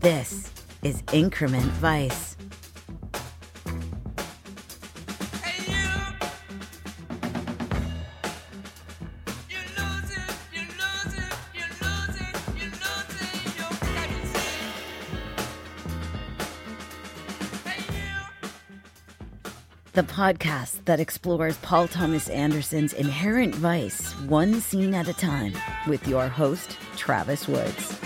This is Increment Vice. The podcast that explores Paul Thomas Anderson's inherent vice one scene at a time with your host, Travis Woods.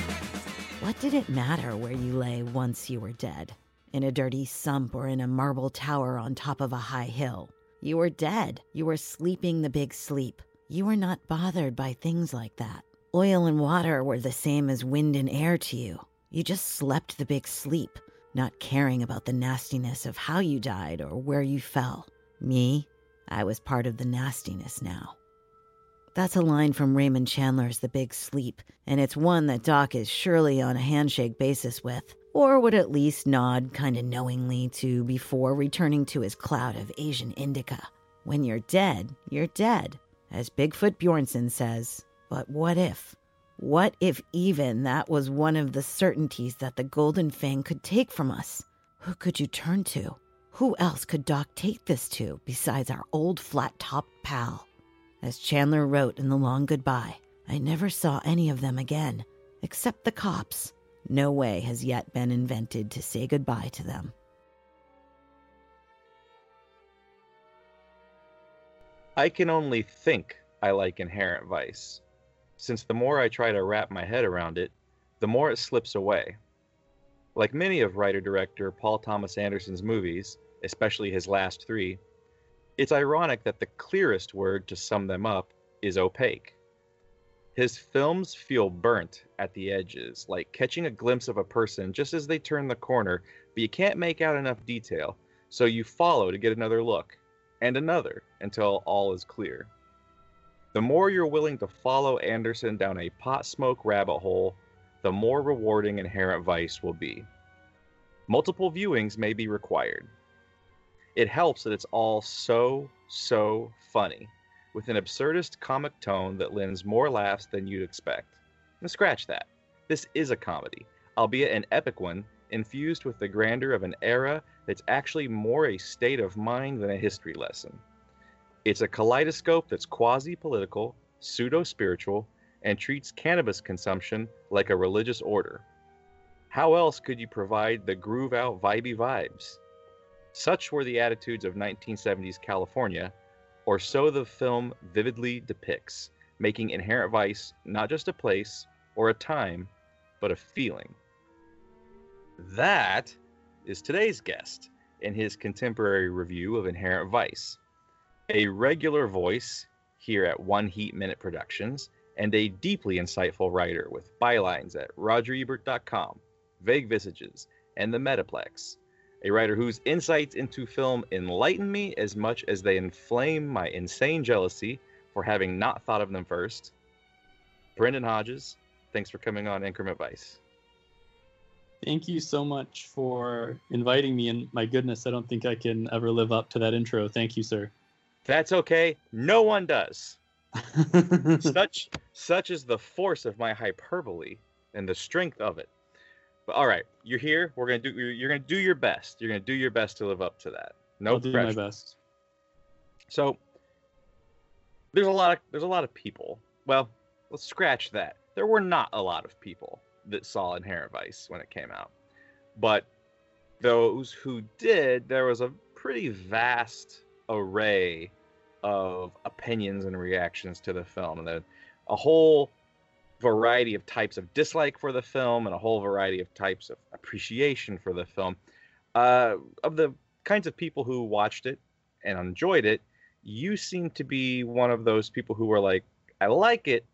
What did it matter where you lay once you were dead? In a dirty sump or in a marble tower on top of a high hill? You were dead. You were sleeping the big sleep. You were not bothered by things like that. Oil and water were the same as wind and air to you. You just slept the big sleep, not caring about the nastiness of how you died or where you fell. Me, I was part of the nastiness now. That's a line from Raymond Chandler's The Big Sleep, and it's one that Doc is surely on a handshake basis with, or would at least nod kinda knowingly to before returning to his cloud of Asian indica. When you're dead, you're dead, as Bigfoot Bjornson says. But what if? What if even that was one of the certainties that the Golden Fang could take from us? Who could you turn to? Who else could Doc take this to besides our old flat topped pal? As Chandler wrote in The Long Goodbye, I never saw any of them again, except the cops. No way has yet been invented to say goodbye to them. I can only think I like Inherent Vice, since the more I try to wrap my head around it, the more it slips away. Like many of writer director Paul Thomas Anderson's movies, especially his last three, it's ironic that the clearest word to sum them up is opaque. His films feel burnt at the edges, like catching a glimpse of a person just as they turn the corner, but you can't make out enough detail, so you follow to get another look, and another, until all is clear. The more you're willing to follow Anderson down a pot smoke rabbit hole, the more rewarding Inherent Vice will be. Multiple viewings may be required, it helps that it's all so, so funny, with an absurdist comic tone that lends more laughs than you'd expect. And scratch that. This is a comedy, albeit an epic one, infused with the grandeur of an era that's actually more a state of mind than a history lesson. It's a kaleidoscope that's quasi political, pseudo spiritual, and treats cannabis consumption like a religious order. How else could you provide the groove out vibey vibes? Such were the attitudes of 1970s California, or so the film vividly depicts, making Inherent Vice not just a place or a time, but a feeling. That is today's guest in his contemporary review of Inherent Vice. A regular voice here at One Heat Minute Productions, and a deeply insightful writer with bylines at rogerebert.com, Vague Visages, and the Metaplex a writer whose insights into film enlighten me as much as they inflame my insane jealousy for having not thought of them first. Brendan Hodges, thanks for coming on Increment Vice. Thank you so much for inviting me. And my goodness, I don't think I can ever live up to that intro. Thank you, sir. That's okay. No one does. such such is the force of my hyperbole and the strength of it. But all right, you're here. We're gonna do. You're, gonna do your best. You're gonna do your best to live up to that. No I'll do pressure. my best. So there's a lot of there's a lot of people. Well, let's scratch that. There were not a lot of people that saw Inherent Vice when it came out, but those who did, there was a pretty vast array of opinions and reactions to the film, and a whole variety of types of dislike for the film and a whole variety of types of appreciation for the film. Uh, of the kinds of people who watched it and enjoyed it, you seem to be one of those people who were like, I like it,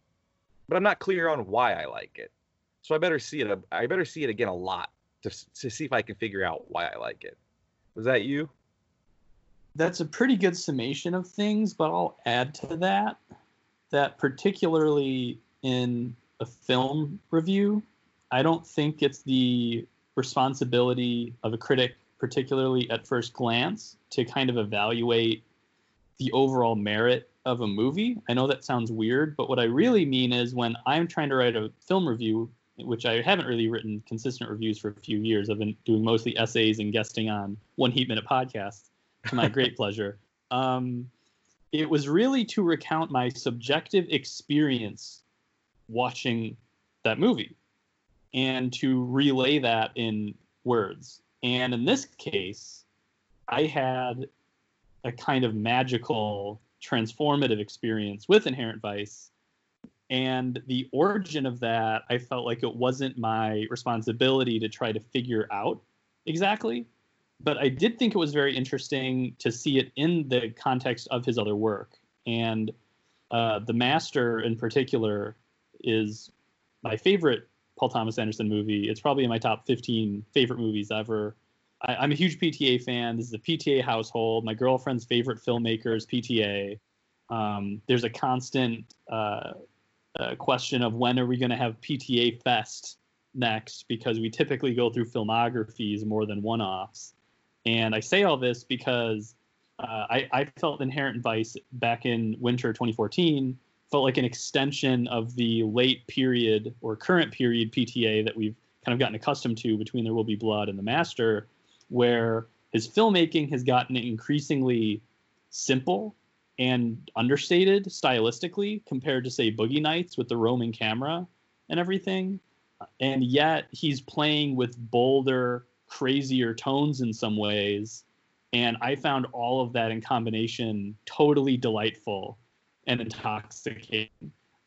but I'm not clear on why I like it. So I better see it. I better see it again a lot to, to see if I can figure out why I like it. Was that you? That's a pretty good summation of things, but I'll add to that that particularly in a film review, I don't think it's the responsibility of a critic, particularly at first glance, to kind of evaluate the overall merit of a movie. I know that sounds weird, but what I really mean is when I'm trying to write a film review, which I haven't really written consistent reviews for a few years. I've been doing mostly essays and guesting on One Heat Minute podcast to my great pleasure. Um, it was really to recount my subjective experience watching that movie and to relay that in words. And in this case, I had a kind of magical, transformative experience with Inherent Vice. And the origin of that, I felt like it wasn't my responsibility to try to figure out exactly. But I did think it was very interesting to see it in the context of his other work. And uh, The Master, in particular, is my favorite Paul Thomas Anderson movie. It's probably in my top 15 favorite movies ever. I, am a huge PTA fan. This is a PTA household. My girlfriend's favorite filmmaker is PTA. Um, there's a constant uh, uh, question of when are we going to have PTA Fest next because we typically go through filmographies more than one offs. And I say all this because uh, I, I felt Inherent Vice back in winter 2014 felt like an extension of the late period or current period PTA that we've kind of gotten accustomed to between There Will Be Blood and The Master, where his filmmaking has gotten increasingly simple and understated stylistically compared to, say, Boogie Nights with the roaming camera and everything. And yet he's playing with bolder, crazier tones in some ways. And I found all of that in combination totally delightful and intoxicating.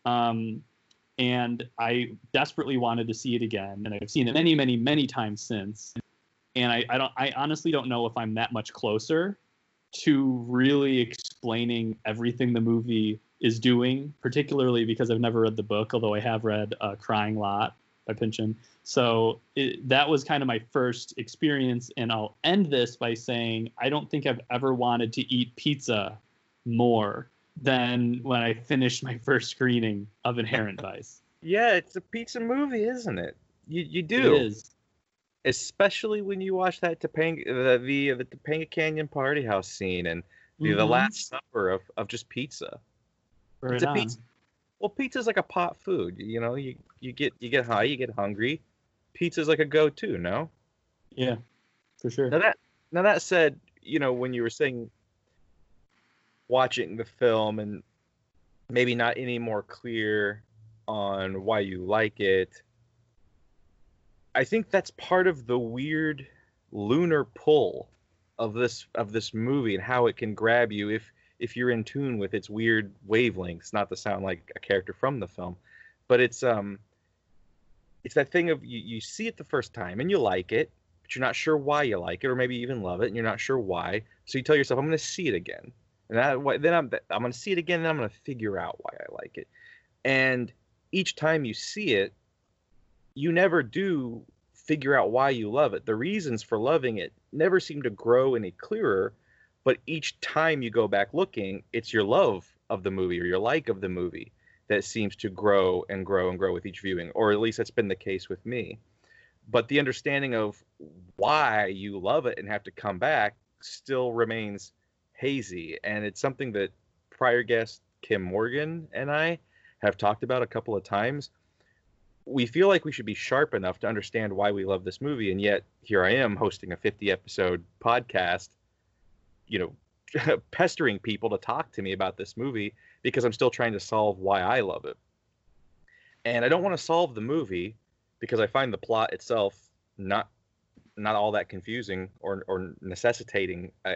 Um, and I desperately wanted to see it again, and I've seen it many, many, many times since. And I, I don't, I honestly don't know if I'm that much closer to really explaining everything the movie is doing, particularly because I've never read the book, although I have read uh, Crying Lot by Pynchon. So it, that was kind of my first experience. And I'll end this by saying I don't think I've ever wanted to eat pizza more than when I finished my first screening of Inherent Vice. Yeah, it's a pizza movie, isn't it? You you do. It is. Especially when you watch that Topanga the the, the Topanga Canyon party house scene and the, mm-hmm. the Last Supper of, of just pizza. Right it's a pizza. Well, pizza's like a pot food. You know, you you get you get high, you get hungry. Pizza's like a go-to, no? Yeah, for sure. Now that now that said, you know, when you were saying watching the film and maybe not any more clear on why you like it. I think that's part of the weird lunar pull of this of this movie and how it can grab you if if you're in tune with its weird wavelengths not to sound like a character from the film but it's um it's that thing of you, you see it the first time and you like it but you're not sure why you like it or maybe even love it and you're not sure why so you tell yourself i'm going to see it again and that, then I'm I'm gonna see it again, and I'm gonna figure out why I like it. And each time you see it, you never do figure out why you love it. The reasons for loving it never seem to grow any clearer, but each time you go back looking, it's your love of the movie or your like of the movie that seems to grow and grow and grow with each viewing, or at least that's been the case with me. But the understanding of why you love it and have to come back still remains hazy, and it's something that prior guest Kim Morgan and I have talked about a couple of times. We feel like we should be sharp enough to understand why we love this movie, and yet here I am hosting a 50 episode podcast, you know, pestering people to talk to me about this movie because I'm still trying to solve why I love it. And I don't want to solve the movie because I find the plot itself not not all that confusing or or necessitating uh,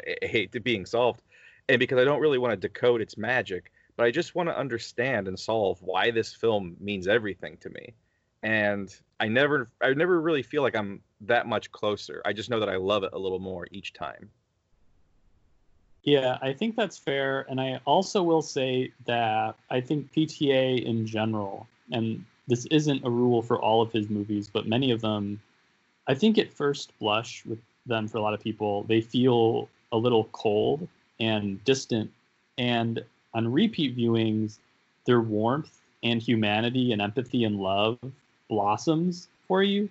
to being solved, and because I don't really want to decode its magic. but I just want to understand and solve why this film means everything to me. And I never I never really feel like I'm that much closer. I just know that I love it a little more each time. Yeah, I think that's fair. And I also will say that I think PTA in general, and this isn't a rule for all of his movies, but many of them, I think at first blush with them for a lot of people, they feel a little cold and distant. And on repeat viewings, their warmth and humanity and empathy and love blossoms for you.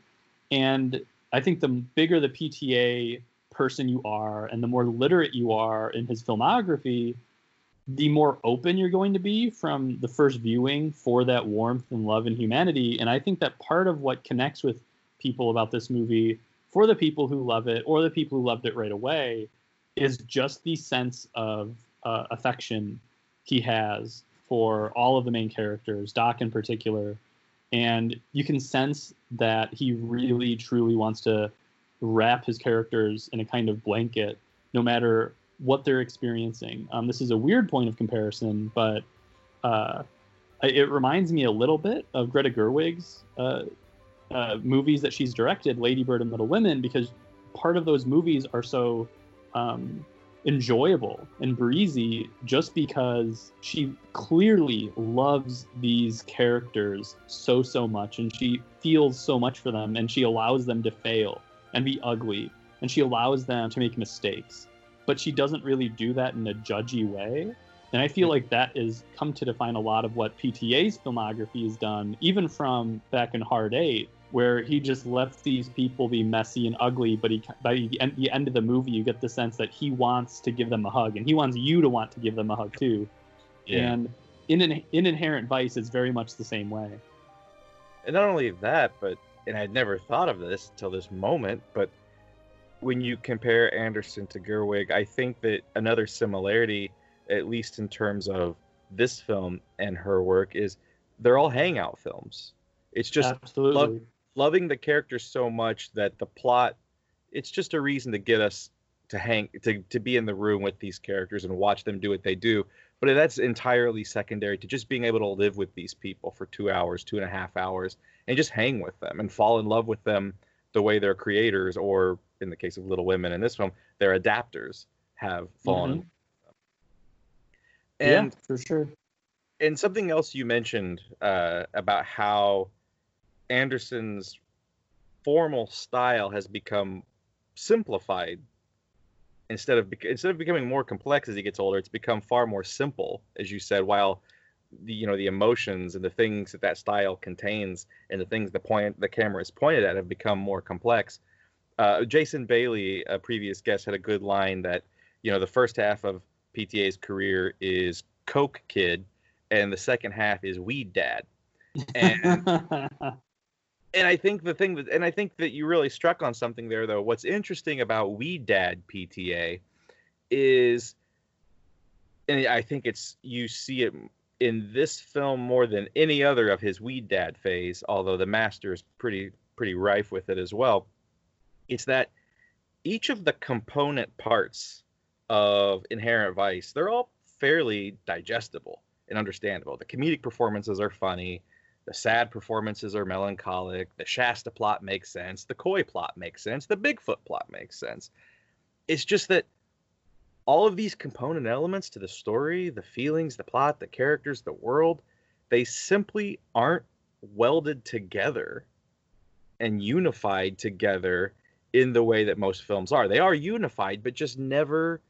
And I think the bigger the PTA person you are and the more literate you are in his filmography, the more open you're going to be from the first viewing for that warmth and love and humanity. And I think that part of what connects with people about this movie, for the people who love it or the people who loved it right away, is just the sense of uh, affection he has for all of the main characters, Doc in particular. And you can sense that he really, truly wants to wrap his characters in a kind of blanket, no matter what they're experiencing. Um, this is a weird point of comparison, but uh, it reminds me a little bit of Greta Gerwig's uh, uh, movies that she's directed, Lady Bird and Little Women, because part of those movies are so um, enjoyable and breezy just because she clearly loves these characters so so much and she feels so much for them and she allows them to fail and be ugly and she allows them to make mistakes. But she doesn't really do that in a judgy way. And i feel like that is come to define a lot of what pta's filmography has done even from back in hard eight where he just left these people be messy and ugly, but he by the end, the end of the movie, you get the sense that he wants to give them a hug, and he wants you to want to give them a hug too. Yeah. And in an, in Inherent Vice, it's very much the same way. And not only that, but and I'd never thought of this until this moment, but when you compare Anderson to Gerwig, I think that another similarity, at least in terms of this film and her work, is they're all hangout films. It's just absolutely loving the characters so much that the plot it's just a reason to get us to hang to, to be in the room with these characters and watch them do what they do. But that's entirely secondary to just being able to live with these people for two hours two and a half hours and just hang with them and fall in love with them the way their creators or in the case of little women in this film their adapters have fallen. Mm-hmm. and yeah, for sure. and something else you mentioned uh, about how Anderson's formal style has become simplified instead of instead of becoming more complex as he gets older. It's become far more simple, as you said. While the you know the emotions and the things that that style contains and the things the point the camera is pointed at have become more complex. Uh, Jason Bailey, a previous guest, had a good line that you know the first half of PTA's career is Coke Kid, and the second half is Weed Dad. And and I think the thing that, and I think that you really struck on something there, though. What's interesting about Weed Dad PTA is, and I think it's you see it in this film more than any other of his Weed Dad phase, although the master is pretty pretty rife with it as well. It's that each of the component parts of Inherent Vice, they're all fairly digestible and understandable. The comedic performances are funny the sad performances are melancholic. The Shasta plot makes sense. The Coy plot makes sense. The Bigfoot plot makes sense. It's just that all of these component elements to the story, the feelings, the plot, the characters, the world, they simply aren't welded together and unified together in the way that most films are. They are unified, but just never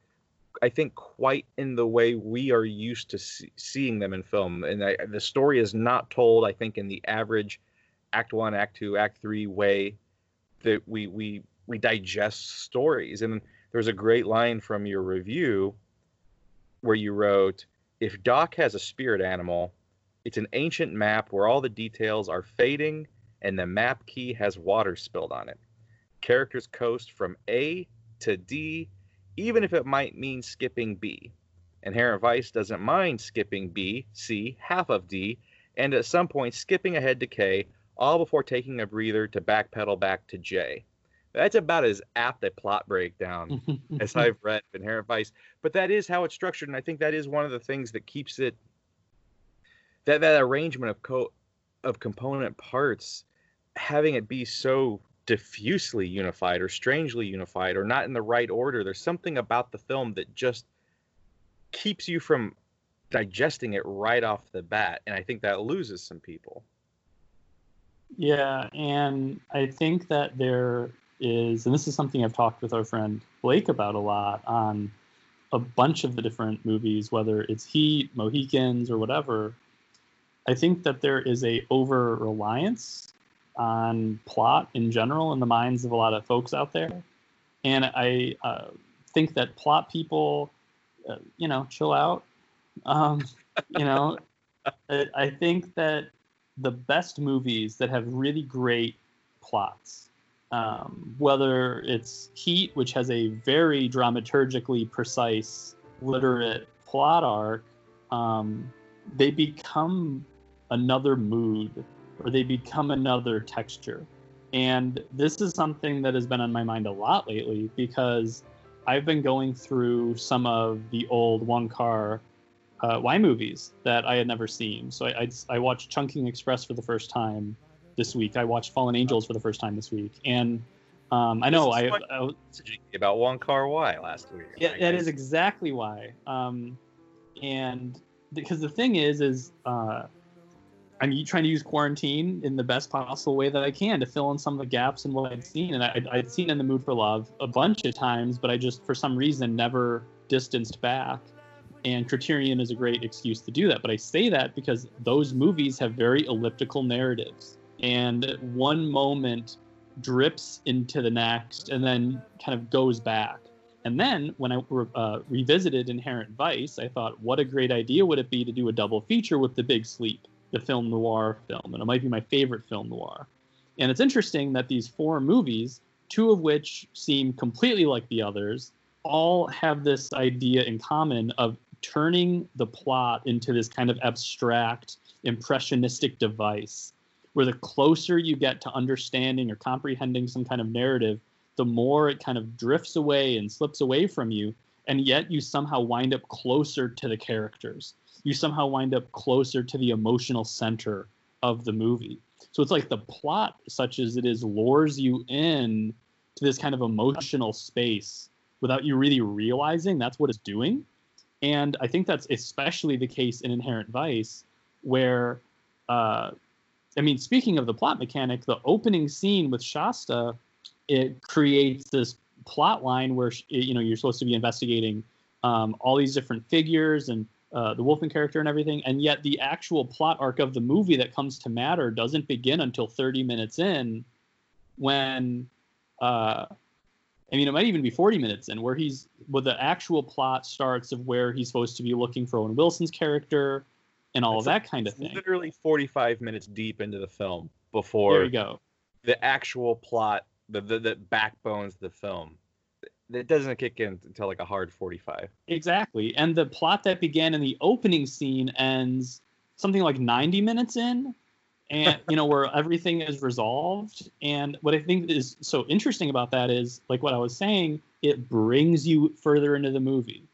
I think quite in the way we are used to see, seeing them in film. And I, the story is not told, I think, in the average Act One, Act Two, Act Three way that we we we digest stories. And there's a great line from your review where you wrote, "If Doc has a spirit animal, it's an ancient map where all the details are fading and the map key has water spilled on it. Characters coast from A to D." even if it might mean skipping B. Inherent Vice doesn't mind skipping B, C, half of D, and at some point skipping ahead to K, all before taking a breather to backpedal back to J. That's about as apt a plot breakdown as I've read Inherent Vice, but that is how it's structured, and I think that is one of the things that keeps it that that arrangement of co of component parts having it be so diffusely unified or strangely unified or not in the right order. There's something about the film that just keeps you from digesting it right off the bat and i think that loses some people. Yeah and i think that there is and this is something i've talked with our friend blake about a lot on a bunch of the different movies whether it's heat mohicans or whatever i think that there is a over reliance on plot in general in the minds of a lot of folks out there. And I uh, think that plot people, uh, you know, chill out. Um, you know, I, think that the best movies that have really great plots, um, whether it's Heat, which has a very dramaturgically precise, literate plot arc, um, they become another mood or they become another texture. And this is something that has been on my mind a lot lately because I've been going through some of the old Wong Kar uh, Y movies that I had never seen. So I, I, I, watched Chungking Express for the first time this week. I watched Fallen Angels for the first time this week. And um, I know I, I, about Wong Kar Wai last week. Yeah, that is exactly why. Um, and because the thing is, is uh, I'm trying to use quarantine in the best possible way that I can to fill in some of the gaps in what I'd seen. And I, would seen In the Mood for Love a bunch of times, but I just, for some reason, never distanced back. And Criterion is a great excuse to do that. But I say that because those movies have very elliptical narratives. And one moment drips into the next and then kind of goes back. And then when I uh, revisited Inherent Vice, I thought, what a great idea would it be to do a double feature with The Big Sleep? The film noir film, and it might be my favorite film noir. And it's interesting that these four movies, two of which seem completely like the others, all have this idea in common of turning the plot into this kind of abstract, impressionistic device, where the closer you get to understanding or comprehending some kind of narrative, the more it kind of drifts away and slips away from you, and yet you somehow wind up closer to the characters you somehow wind up closer to the emotional center of the movie. So it's like the plot, such as it is, lures you in to this kind of emotional space without you really realizing that's what it's doing. And I think that's especially the case in Inherent Vice, where, uh, I mean, speaking of the plot mechanic, the opening scene with Shasta, it creates this plot line where you know you're supposed to be investigating um, all these different figures and uh, the Wolfman character and everything, and yet the actual plot arc of the movie that comes to matter doesn't begin until 30 minutes in, when, uh, I mean, it might even be 40 minutes in, where he's, where the actual plot starts of where he's supposed to be looking for Owen Wilson's character, and all it's of that kind of thing. Literally 45 minutes deep into the film before there you go. the actual plot, the the, the backbones of the film it doesn't kick in until like a hard 45 exactly and the plot that began in the opening scene ends something like 90 minutes in and you know where everything is resolved and what i think is so interesting about that is like what i was saying it brings you further into the movie.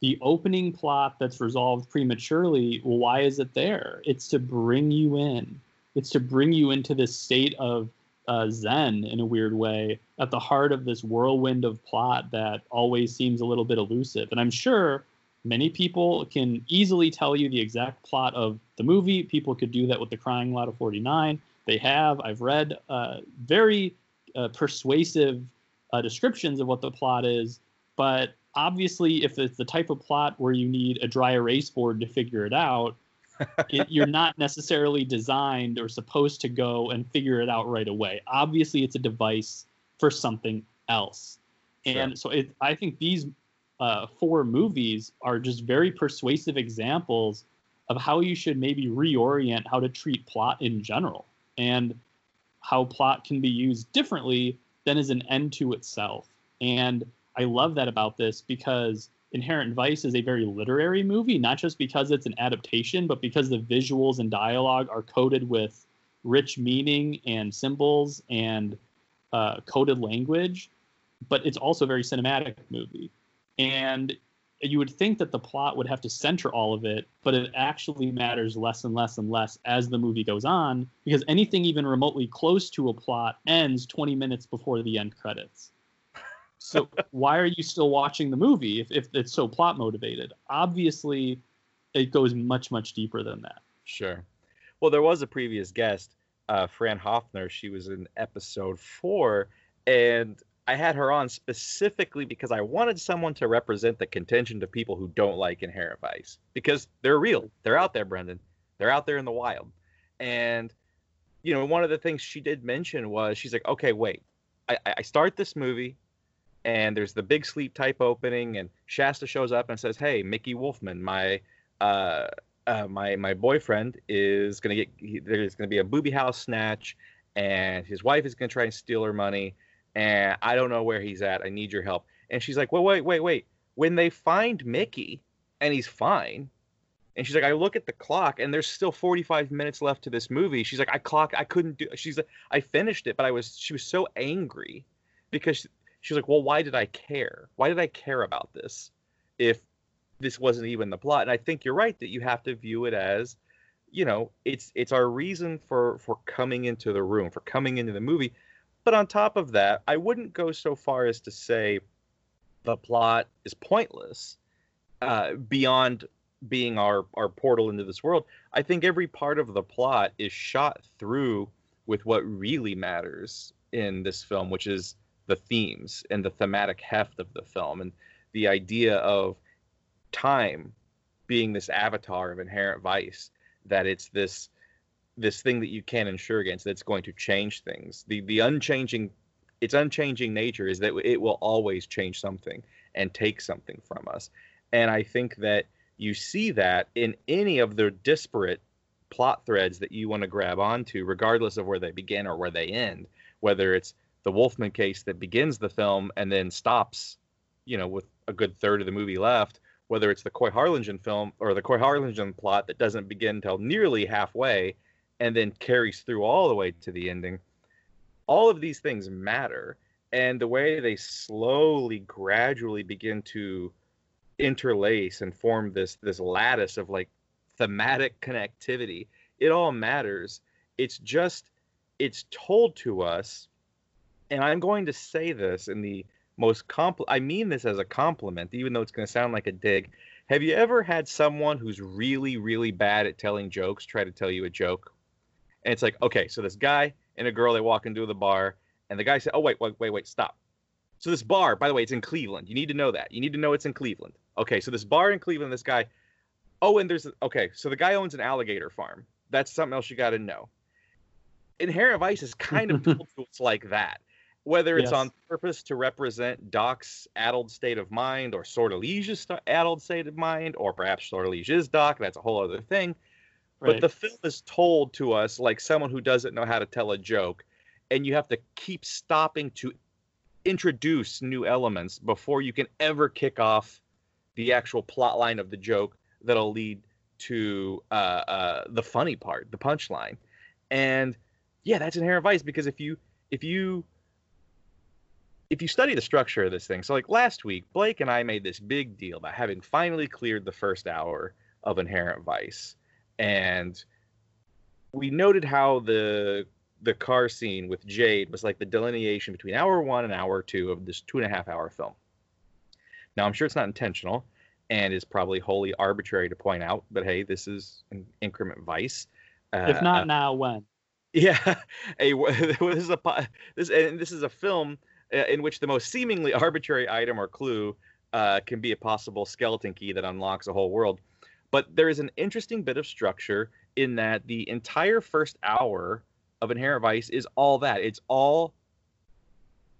The opening plot that's resolved prematurely well, why is it there? It's to bring you in. It's to bring you into this state of uh, Zen in a weird way at the heart of this whirlwind of plot that always seems a little bit elusive. And I'm sure many people can easily tell you the exact plot of the movie. People could do that with The Crying Lot of 49. They have. I've read uh, very uh, persuasive uh, descriptions of what the plot is. But obviously, if it's the type of plot where you need a dry erase board to figure it out, it, you're not necessarily designed or supposed to go and figure it out right away. Obviously, it's a device for something else. Sure. And so it, I think these uh, four movies are just very persuasive examples of how you should maybe reorient how to treat plot in general and how plot can be used differently than as an end to itself. And I love that about this because Inherent Vice is a very literary movie, not just because it's an adaptation, but because the visuals and dialogue are coded with rich meaning and symbols and uh, coded language. But it's also a very cinematic movie. And you would think that the plot would have to center all of it, but it actually matters less and less and less as the movie goes on because anything even remotely close to a plot ends 20 minutes before the end credits. So why are you still watching the movie if, if it's so plot motivated? Obviously, it goes much, much deeper than that. Sure. Well, there was a previous guest, uh, Fran Hoffner. She was in episode four, and I had her on specifically because I wanted someone to represent the contention to people who don't like Inherent Vice because they're real. They're out there, Brendan. They're out there in the wild. And, you know, one of the things she did mention was she's like, okay, wait, I, I start this movie and there's the big sleep type opening and Shasta shows up and says, hey, Mickey Wolfman, my, uh, uh, my my boyfriend is gonna get he, there's gonna be a booby house snatch, and his wife is gonna try and steal her money, and I don't know where he's at. I need your help. And she's like, well, wait, wait, wait. When they find Mickey and he's fine, and she's like, I look at the clock and there's still 45 minutes left to this movie. She's like, I clock, I couldn't do. She's like, I finished it, but I was, she was so angry because she was like, well, why did I care? Why did I care about this if this wasn't even the plot? And I think you're right that you have to view it as, you know, it's it's our reason for for coming into the room, for coming into the movie but on top of that, I wouldn't go so far as to say the plot is pointless uh, beyond being our, our portal into this world. I think every part of the plot is shot through with what really matters in this film, which is the themes and the thematic heft of the film and the idea of time being this avatar of inherent vice, that it's this this thing that you can't insure against that's going to change things. The the unchanging its unchanging nature is that it will always change something and take something from us. And I think that you see that in any of the disparate plot threads that you want to grab onto, regardless of where they begin or where they end, whether it's the Wolfman case that begins the film and then stops, you know, with a good third of the movie left, whether it's the Coy Harlingen film or the Coy Harlingen plot that doesn't begin until nearly halfway and then carries through all the way to the ending. All of these things matter. And the way they slowly, gradually begin to interlace and form this this lattice of like thematic connectivity, it all matters. It's just it's told to us, and I'm going to say this in the most compl I mean this as a compliment, even though it's going to sound like a dig. Have you ever had someone who's really, really bad at telling jokes try to tell you a joke? And it's like, okay, so this guy and a girl they walk into the bar, and the guy said, "Oh wait, wait, wait, wait, stop." So this bar, by the way, it's in Cleveland. You need to know that. You need to know it's in Cleveland. Okay, so this bar in Cleveland, this guy. Oh, and there's okay, so the guy owns an alligator farm. That's something else you got to know. Inherent Vice is kind of us like that, whether it's yes. on purpose to represent Doc's addled state of mind or Sortilege's addled state of mind, or perhaps Sortilege is Doc. That's a whole other thing. Right. But the film is told to us like someone who doesn't know how to tell a joke, and you have to keep stopping to introduce new elements before you can ever kick off the actual plot line of the joke that'll lead to uh, uh, the funny part, the punchline. And yeah, that's inherent vice because if you if you if you study the structure of this thing, so like last week, Blake and I made this big deal about having finally cleared the first hour of Inherent Vice and we noted how the the car scene with Jade was like the delineation between hour one and hour two of this two and a half hour film. Now I'm sure it's not intentional and is probably wholly arbitrary to point out, but hey, this is an increment vice. Uh, if not uh, now, when? Yeah, a this is a this and this is a film in which the most seemingly arbitrary item or clue uh, can be a possible skeleton key that unlocks a whole world. But there is an interesting bit of structure in that the entire first hour of Inherent Vice is all that. It's all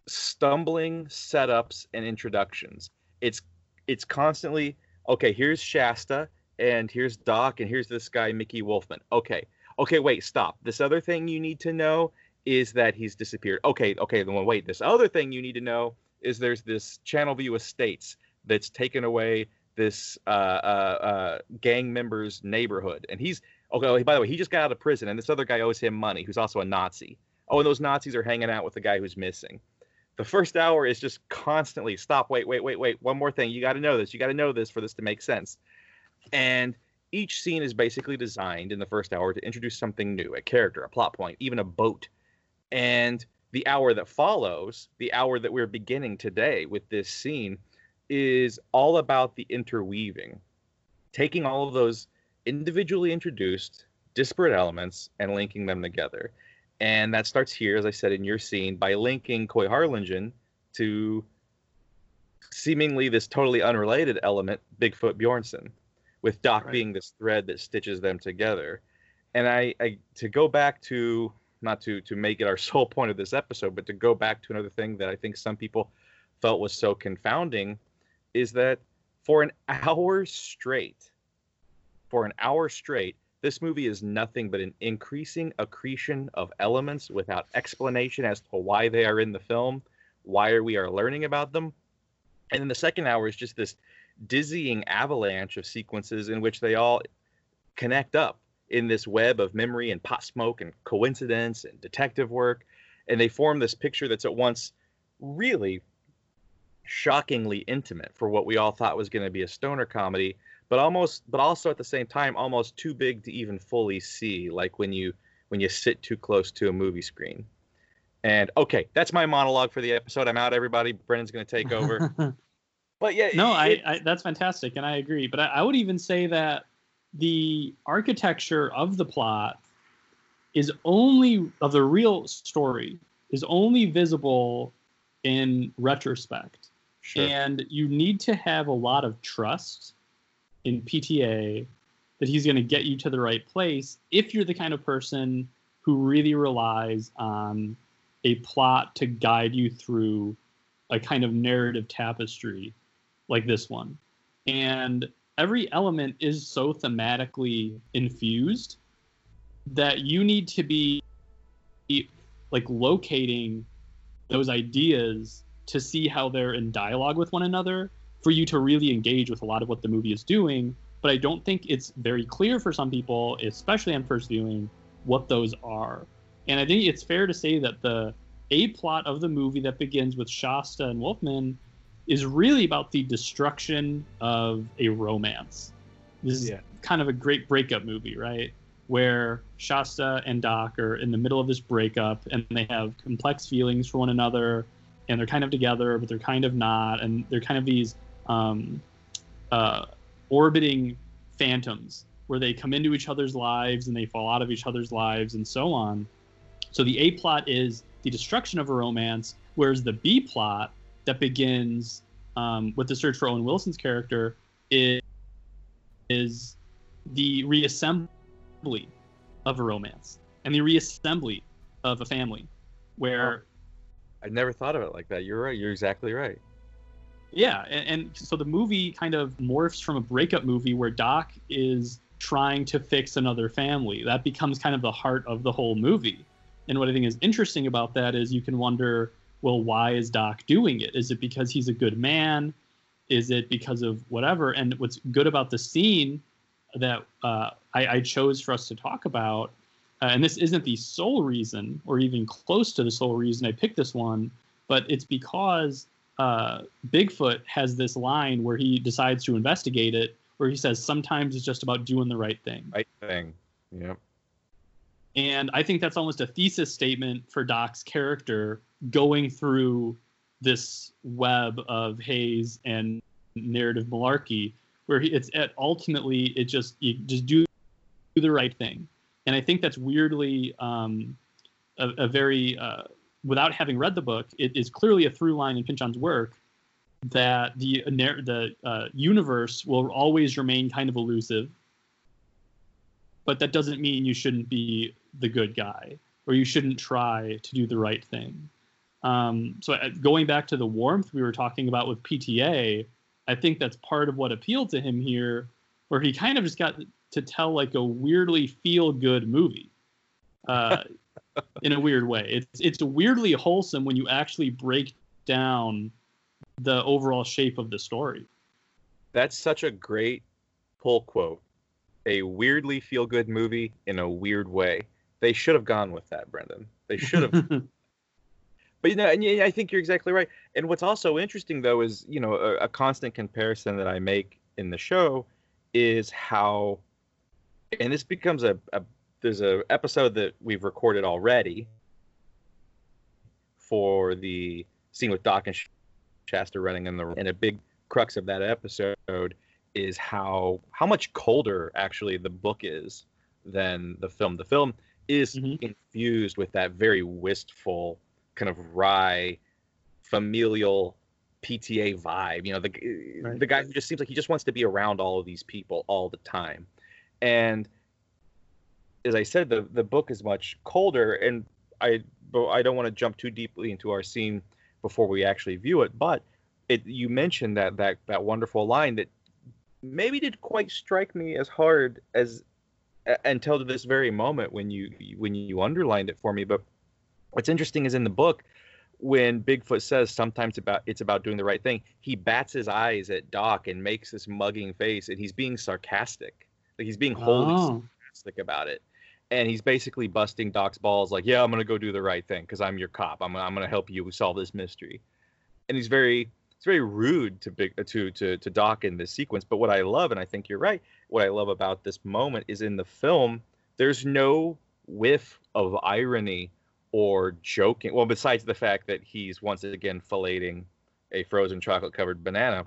stumbling setups and introductions. It's it's constantly okay. Here's Shasta, and here's Doc, and here's this guy Mickey Wolfman. Okay, okay, wait, stop. This other thing you need to know is that he's disappeared. Okay, okay, then wait. This other thing you need to know is there's this Channel Channelview Estates that's taken away this uh, uh, uh, gang member's neighborhood, and he's okay. By the way, he just got out of prison, and this other guy owes him money, who's also a Nazi. Oh, and those Nazis are hanging out with the guy who's missing. The first hour is just constantly stop, wait, wait, wait, wait. One more thing. You got to know this. You got to know this for this to make sense. And each scene is basically designed in the first hour to introduce something new, a character, a plot point, even a boat. And the hour that follows, the hour that we're beginning today with this scene, is all about the interweaving, taking all of those individually introduced disparate elements and linking them together. And that starts here, as I said in your scene, by linking Coy Harlingen to seemingly this totally unrelated element, Bigfoot Bjornson, with Doc right. being this thread that stitches them together. And I, I to go back to not to to make it our sole point of this episode, but to go back to another thing that I think some people felt was so confounding is that for an hour straight, for an hour straight, this movie is nothing but an increasing accretion of elements without explanation as to why they are in the film, why we are learning about them. And then the second hour is just this dizzying avalanche of sequences in which they all connect up in this web of memory and pot smoke and coincidence and detective work. And they form this picture that's at once really shockingly intimate for what we all thought was going to be a stoner comedy but almost but also at the same time almost too big to even fully see like when you when you sit too close to a movie screen. And okay that's my monologue for the episode. I'm out everybody. Brendan's going to take over. But yeah no it, I, I, that's fantastic and i agree but I, I would even say that the architecture of the plot is only of the real story is only visible in retrospect sure. and you need to have a lot of trust in PTA that he's going to get you to the right place if you're the kind of person who really relies on a plot to guide you through a kind of narrative tapestry like this one. And every element is so thematically infused that you need to be like locating those ideas to see how they're in dialogue with one another for you to really engage with a lot of what the movie is doing. But I don't think it's very clear for some people, especially on first viewing, what those are. And I think it's fair to say that the a plot of the movie that begins with Shasta and Wolfman is really about the destruction of a romance. This is yeah. kind of a great breakup movie, right? Where Shasta and Doc are in the middle of this breakup and they have complex feelings for one another and they're kind of together, but they're kind of not. And they're kind of these um, uh, orbiting phantoms where they come into each other's lives and they fall out of each other's lives and so on. So the A plot is the destruction of a romance, whereas the B plot that begins um, with the search for Owen Wilson's character is, is the reassembly of a romance and the reassembly of a family where I never thought of it like that. You're right. You're exactly right. Yeah, and, and, so the movie kind of morphs from a breakup movie where Doc is trying to fix another family. That becomes kind of the heart of the whole movie. And what I think is interesting about that is you can wonder, well, why is Doc doing it? Is it because he's a good man? Is it because of whatever? And what's good about the scene that uh, I, I, chose for us to talk about, uh, and this isn't the sole reason or even close to the sole reason I picked this one, but it's because uh, Bigfoot has this line where he decides to investigate it, where he says sometimes it's just about doing the right thing. Right thing. Yep. And I think that's almost a thesis statement for Doc's character going through this web of haze and narrative malarkey, where he, it's at ultimately it just you just do the right thing. And I think that's weirdly um, a, a, very uh, without having read the book, it is clearly a through line in Pynchon's work that the the uh, universe will always remain kind of elusive, but that doesn't mean you shouldn't be the good guy or you shouldn't try to do the right thing. Um, so uh, going back to the warmth we were talking about with PTA, I think that's part of what appealed to him here, where he kind of just got to tell like a weirdly feel good movie. Uh, in a weird way. It's it's weirdly wholesome when you actually break down the overall shape of the story. That's such a great pull quote. A weirdly feel good movie in a weird way. They should have gone with that, Brendan. They should have. but you know, and I think you're exactly right. And what's also interesting though is you know a, a constant comparison that I make in the show is how, and this becomes a, a there's a episode that we've recorded already for the scene with Doc and Shasta running in the and a big crux of that episode is how how much colder actually the book is than the film. The film is mm-hmm. infused with that very wistful kind of wry familial PTA vibe. You know, the right. the guy who just seems like he just wants to be around all of these people all the time. And as I said, the the book is much colder, and I but I don't want to jump too deeply into our scene before we actually view it. But it you mentioned that that that wonderful line that maybe didn't quite strike me as hard as Uh, until this very moment when you when you underlined it for me. But what's interesting is in the book when Bigfoot says sometimes about it's about doing the right thing, he bats his eyes at Doc and makes this mugging face, and he's being sarcastic, like he's being wholly oh. sarcastic about it and he's basically busting Doc's balls, like, "Yeah, I'm gonna go do the right thing because I'm your cop. I'm I'm gonna help you solve this mystery." And he's very it's very rude to big to to to Doc in this sequence. But what I love, and I think you're right, what I love about this moment is in the film, there's no whiff of irony or joking. Well, besides the fact that he's once again filleting a frozen chocolate covered banana,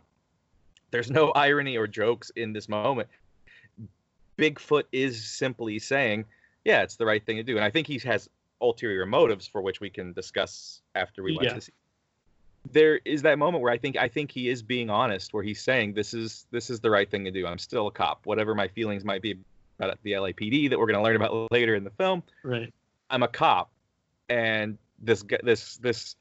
there's no irony or jokes in this moment. Bigfoot is simply saying, yeah, it's the right thing to do. And I think he has ulterior motives for which we can discuss after we watch yeah. this. There is that moment where I think I think he is being honest, where he's saying this is this is the right thing to do. I'm still a cop, whatever my feelings might be about the LAPD that we're going to learn about later in the film. Right. I'm a cop, and this this this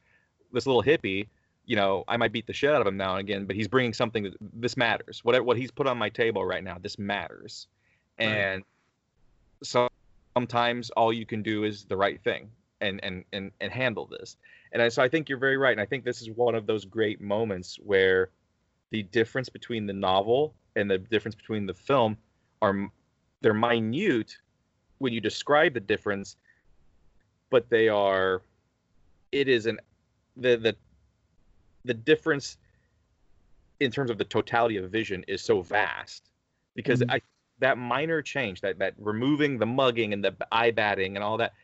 this little hippie, you know, I might beat the shit out of him now and again, but he's bringing something that this matters. What what he's put on my table right now, this matters, and right. so sometimes all you can do is the right thing and and and, and handle this and I, so i think you're very right and i think this is one of those great moments where the difference between the novel and the difference between the film are they're minute when you describe the difference but they are it is an the the the difference in terms of the totality of vision is so vast because mm-hmm. I that minor change, that that removing the mugging and the eye batting and all that,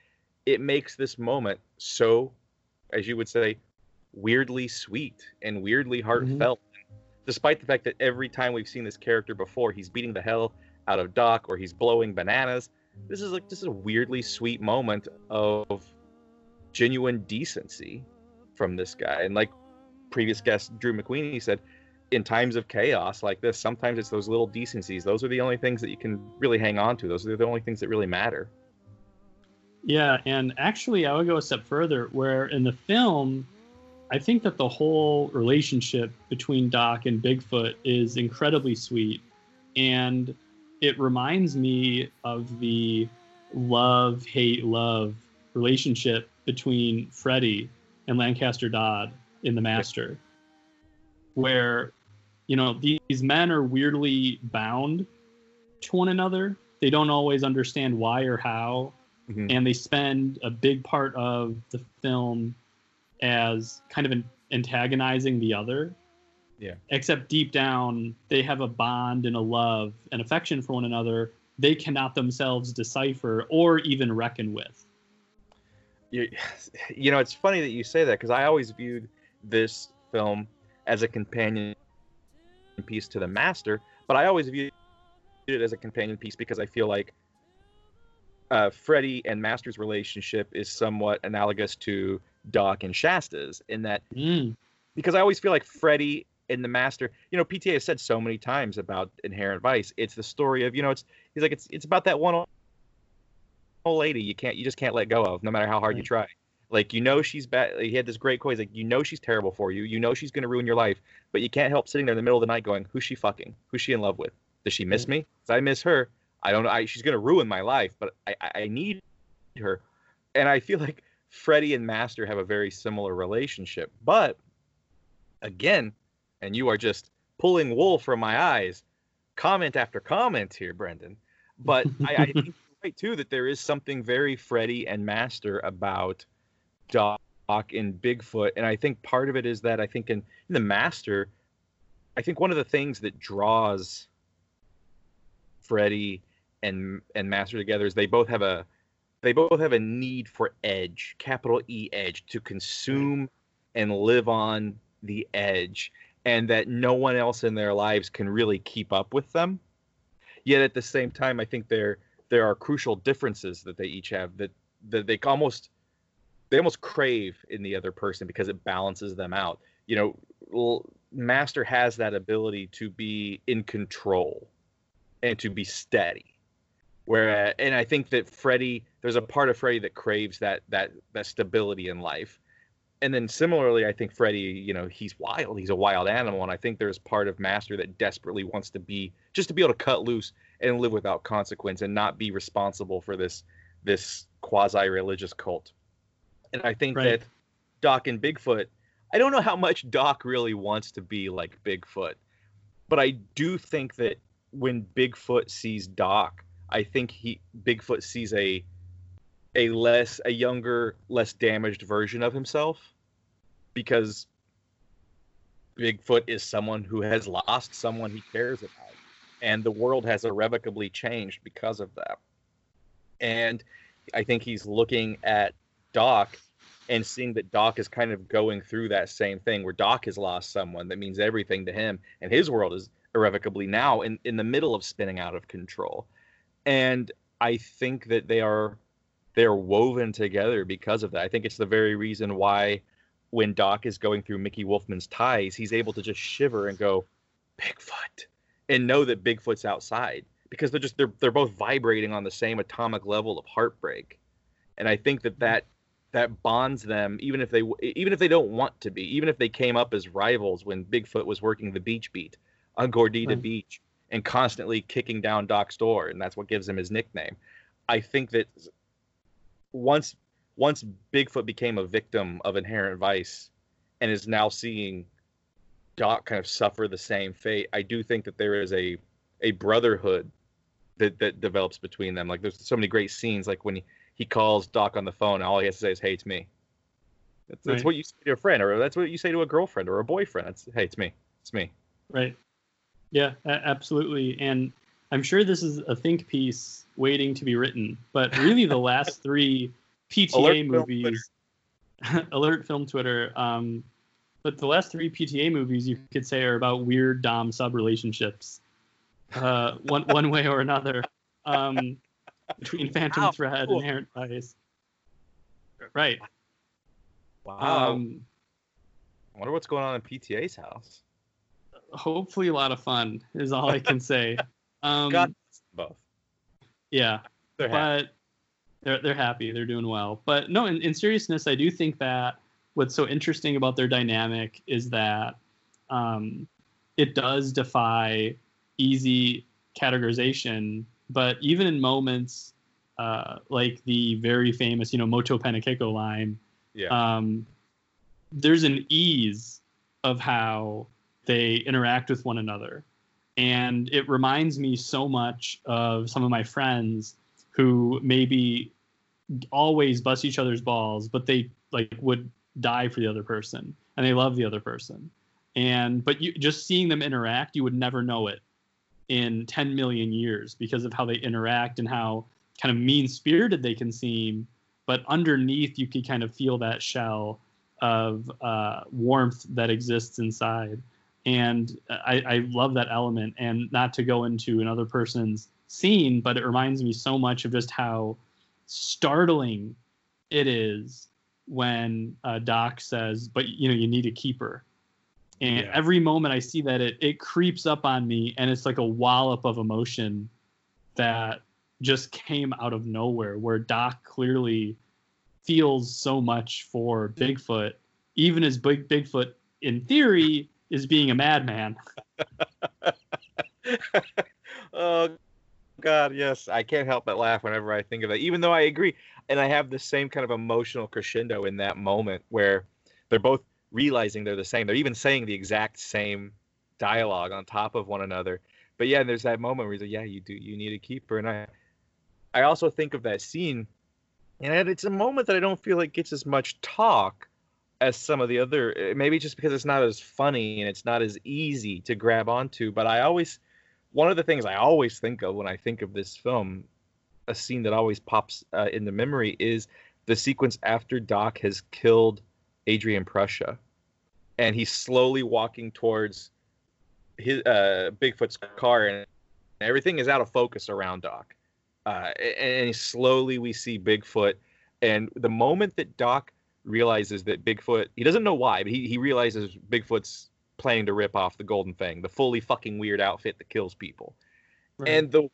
it makes this moment so, as you would say, weirdly sweet and weirdly mm-hmm. heartfelt. Mm-hmm. Despite the fact that every time we've seen this character before, he's beating the hell out of Doc or he's blowing bananas. This is like this is a weirdly sweet moment of genuine decency from this guy. And like previous guest Drew McQueenie said, in times of chaos like this, sometimes it's those little decencies. Those are the only things that you can really hang on to. Those are the only things that really matter. Yeah, and actually, I would go a step further. Where in the film, I think that the whole relationship between Doc and Bigfoot is incredibly sweet, and it reminds me of the love, hate, love relationship between Freddie and Lancaster Dodd in The Master, where you know these men are weirdly bound to one another they don't always understand why or how mm-hmm. and they spend a big part of the film as kind of an antagonizing the other. Yeah. Except deep down they have a bond and a love and affection for one another they cannot themselves decipher or even reckon with. You, you know it's funny that you say that because i always viewed this film as a companion piece to the master, but I always viewed it as a companion piece because I feel like uh, Freddy and Master's relationship is somewhat analogous to Doc and Shasta's in that mm. because I always feel like Freddie and the Master, you know, PTA has said so many times about Inherent Vice. It's the story of, you know, it's he's like it's it's about that one old lady you can't you just can't let go of no matter how hard right. you try. Like you know she's bad. He had this great quote. He's like, you know she's terrible for you. You know she's gonna ruin your life, but you can't help sitting there in the middle of the night going, who's she fucking? Who's she in love with? Does she miss me? Cause I miss her. I don't know. I, she's gonna ruin my life, but I, I need her. And I feel like Freddy and Master have a very similar relationship. But again, and you are just pulling wool from my eyes, comment after comment here, Brendan. But I, I think right too that there is something very Freddy and Master about Doc in Bigfoot, and I think part of it is that I think in, in the Master, I think one of the things that draws Freddy and and Master together is they both have a they both have a need for edge, capital E edge, to consume and live on the edge, and that no one else in their lives can really keep up with them. Yet at the same time, I think there there are crucial differences that they each have that that they almost they almost crave in the other person because it balances them out. You know, Master has that ability to be in control and to be steady. Where uh, and I think that Freddy, there's a part of Freddy that craves that that that stability in life. And then similarly, I think Freddy, you know, he's wild. He's a wild animal, and I think there's part of Master that desperately wants to be just to be able to cut loose and live without consequence and not be responsible for this this quasi religious cult. And I think right. that Doc and Bigfoot, I don't know how much Doc really wants to be like Bigfoot, but I do think that when Bigfoot sees Doc, I think he Bigfoot sees a a less a younger, less damaged version of himself because Bigfoot is someone who has lost someone he cares about and the world has irrevocably changed because of that. And I think he's looking at Doc and seeing that Doc is kind of going through that same thing where Doc has lost someone that means everything to him and his world is irrevocably now in, in the middle of spinning out of control. And I think that they are they're woven together because of that. I think it's the very reason why when Doc is going through Mickey Wolfmann's ties, he's able to just shiver and go, Bigfoot, and know that Bigfoot's outside because they're just they're they're both vibrating on the same atomic level of heartbreak. And I think that that that bonds them even if they even if they don't want to be even if they came up as rivals when bigfoot was working the beach beat on gordita right. beach and constantly kicking down doc's door and that's what gives him his nickname i think that once once bigfoot became a victim of inherent vice and is now seeing doc kind of suffer the same fate i do think that there is a a brotherhood that that develops between them like there's so many great scenes like when he he calls Doc on the phone, and all he has to say is, "Hey, it's me." That's, that's what you say to a friend, or that's what you say to a girlfriend or a boyfriend. It's, "Hey, it's me. It's me." Right. Yeah, absolutely. And I'm sure this is a think piece waiting to be written, but really the last three PTA Alert movies, film Alert Film Twitter, um, but the last three PTA movies you could say are about weird dom sub relationships, uh, one one way or another. Um, between Phantom wow, Thread cool. and Inherent Vice. Right. Wow. Um, I wonder what's going on in PTA's house. Hopefully, a lot of fun is all I can say. Um, God, both. Yeah, they're but they're they're happy. They're doing well. But no, in, in seriousness, I do think that what's so interesting about their dynamic is that um, it does defy easy categorization but even in moments uh, like the very famous, you know, Moto Panakeko line, yeah. um, there's an ease of how they interact with one another. And it reminds me so much of some of my friends who maybe always bust each other's balls, but they like would die for the other person and they love the other person. And but you just seeing them interact, you would never know it in 10 million years because of how they interact and how kind of mean spirited they can seem. But underneath, you could kind of feel that shell of uh, warmth that exists inside. And I, I love that element. And not to go into another person's scene, but it reminds me so much of just how startling it is when uh, Doc says, "But you know, you need a keeper," and yeah. every moment i see that it it creeps up on me and it's like a wallop of emotion that just came out of nowhere where doc clearly feels so much for bigfoot even as big bigfoot in theory is being a madman oh god yes i can't help but laugh whenever i think of that even though i agree and i have the same kind of emotional crescendo in that moment where they're both realizing they're the same. They're even saying the exact same dialogue on top of one another. But yeah, there's that moment where he's like, "Yeah, you do. You need a keeper." And I, I also think of that scene, and it's a moment that I don't feel like gets as much talk, as some of the other. eh, Maybe just because it's not as funny and it's not as easy to grab onto. But I always, one of the things I always think of when I think of this film, a scene that always pops uh, the memory is the sequence after Doc has killed Adrian Prussia, and he's slowly walking towards his uh, Bigfoot's car, and everything is out of focus around Doc. Uh, and, and slowly we see Bigfoot, and the moment that Doc realizes that Bigfoot, he doesn't know why, but he, he realizes Bigfoot's planning to rip off the Golden Fang, the fully fucking weird outfit that kills people, Right. and the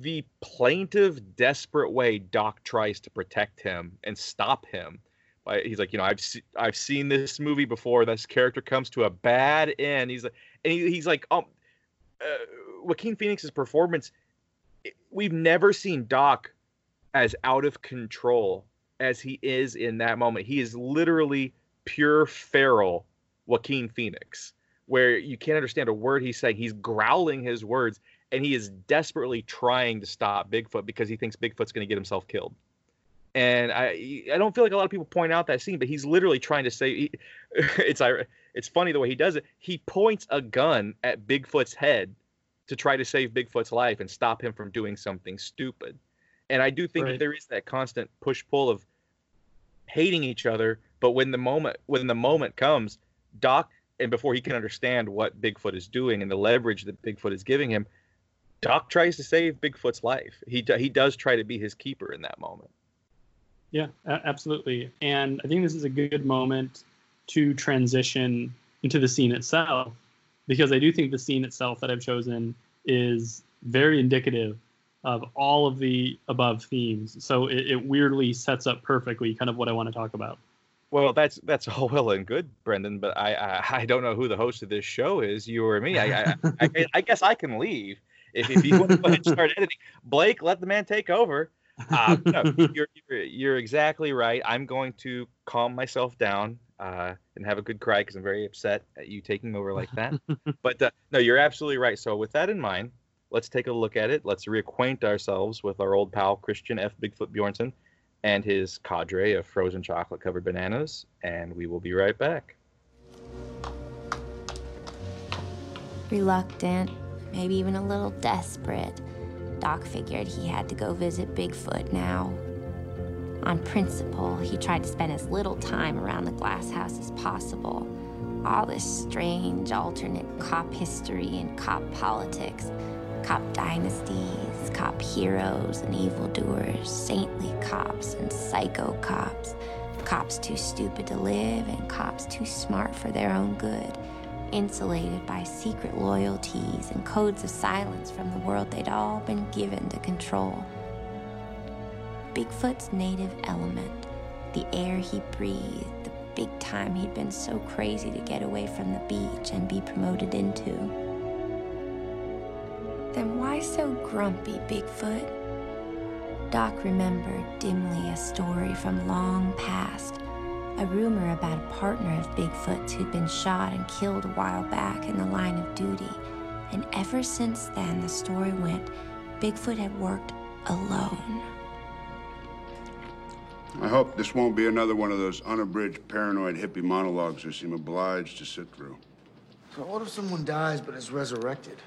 the plaintive, desperate way Doc tries to protect him and stop him. By, he's like, you know, I've se- I've seen this movie before. This character comes to a bad end. He's like, and he, he's like, um, uh, Joaquin Phoenix's performance. it- We've never seen Doc as out of control as he is in that moment. He is literally pure feral Joaquin Phoenix, where you can't understand a word he's saying. He's growling his words, and he is desperately trying to stop Bigfoot because he thinks Bigfoot's going to get himself killed. And I, I don't feel like a lot of people point out that scene, but he's literally trying to say. He, it's it's funny the way he does it. He points a gun at Bigfoot's head to try to save Bigfoot's life and stop him from doing something stupid. And I do think that Right. there is that constant push pull of hating each other, but when the moment when the moment comes, Doc and before he can understand what Bigfoot is doing and the leverage that Bigfoot is giving him, Doc tries to save Bigfoot's life. He he does try to be his keeper in that moment. Yeah, absolutely. And I think this is a good moment to transition into the scene itself because I do think the scene itself that I've chosen is very indicative of all of the above themes. So it, it weirdly sets up perfectly kind of what I want to talk about. Well, that's that's all well and good, Brendan, but I I, I don't know who the host of this show is, you or me. I I, I, I guess I can leave if, if you want to go ahead and start editing. Blake, let the man take over. Uh, no, you're, you're you're exactly right. I'm going to calm myself down uh, and have a good cry because I'm very upset at you taking over like that. but uh, no, you're absolutely right. So with that in mind, let's take a look at it. Let's reacquaint ourselves with our old pal Christian F. Bigfoot Bjornsen and his cadre of frozen chocolate covered bananas, and we will be right back. Reluctant, maybe even a little desperate, Doc figured he had to go visit Bigfoot now. On principle, he tried to spend as little time around the glass house as possible. All this strange alternate cop history and cop politics, cop dynasties, cop heroes and evildoers, saintly cops and psycho cops, cops too stupid to live and cops too smart for their own good insulated by secret loyalties and codes of silence from the world they'd all been given to control. Bigfoot's native element, the air he breathed, the big time he'd been so crazy to get away from the beach and be promoted into. Then why so grumpy, Bigfoot? Doc remembered dimly a story from long past a rumor about a partner of Bigfoot's who'd been shot and killed a while back in the line of duty. And ever since then, the story went Bigfoot had worked alone. I hope this won't be another one of those unabridged paranoid hippie monologues I seem obliged to sit through. So what if someone dies but is resurrected?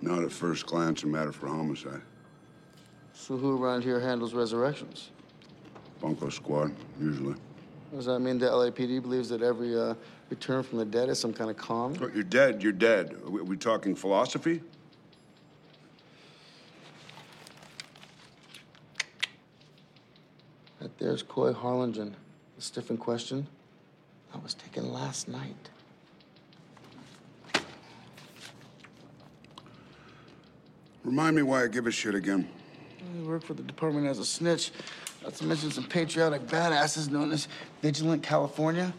Not at first glance a matter for homicide. So who around here handles resurrections? Bunko squad, usually. Does that mean the LAPD believes that every uh, return from the dead is some kind of? Look, you're dead, you're dead. Are we, are we talking philosophy? That there's Coy Harlingen, the stiff in question. That was taken last night. Remind me why I give a shit again. He worked for the department as a snitch. Not to mention some patriotic badasses known as Vigilant California.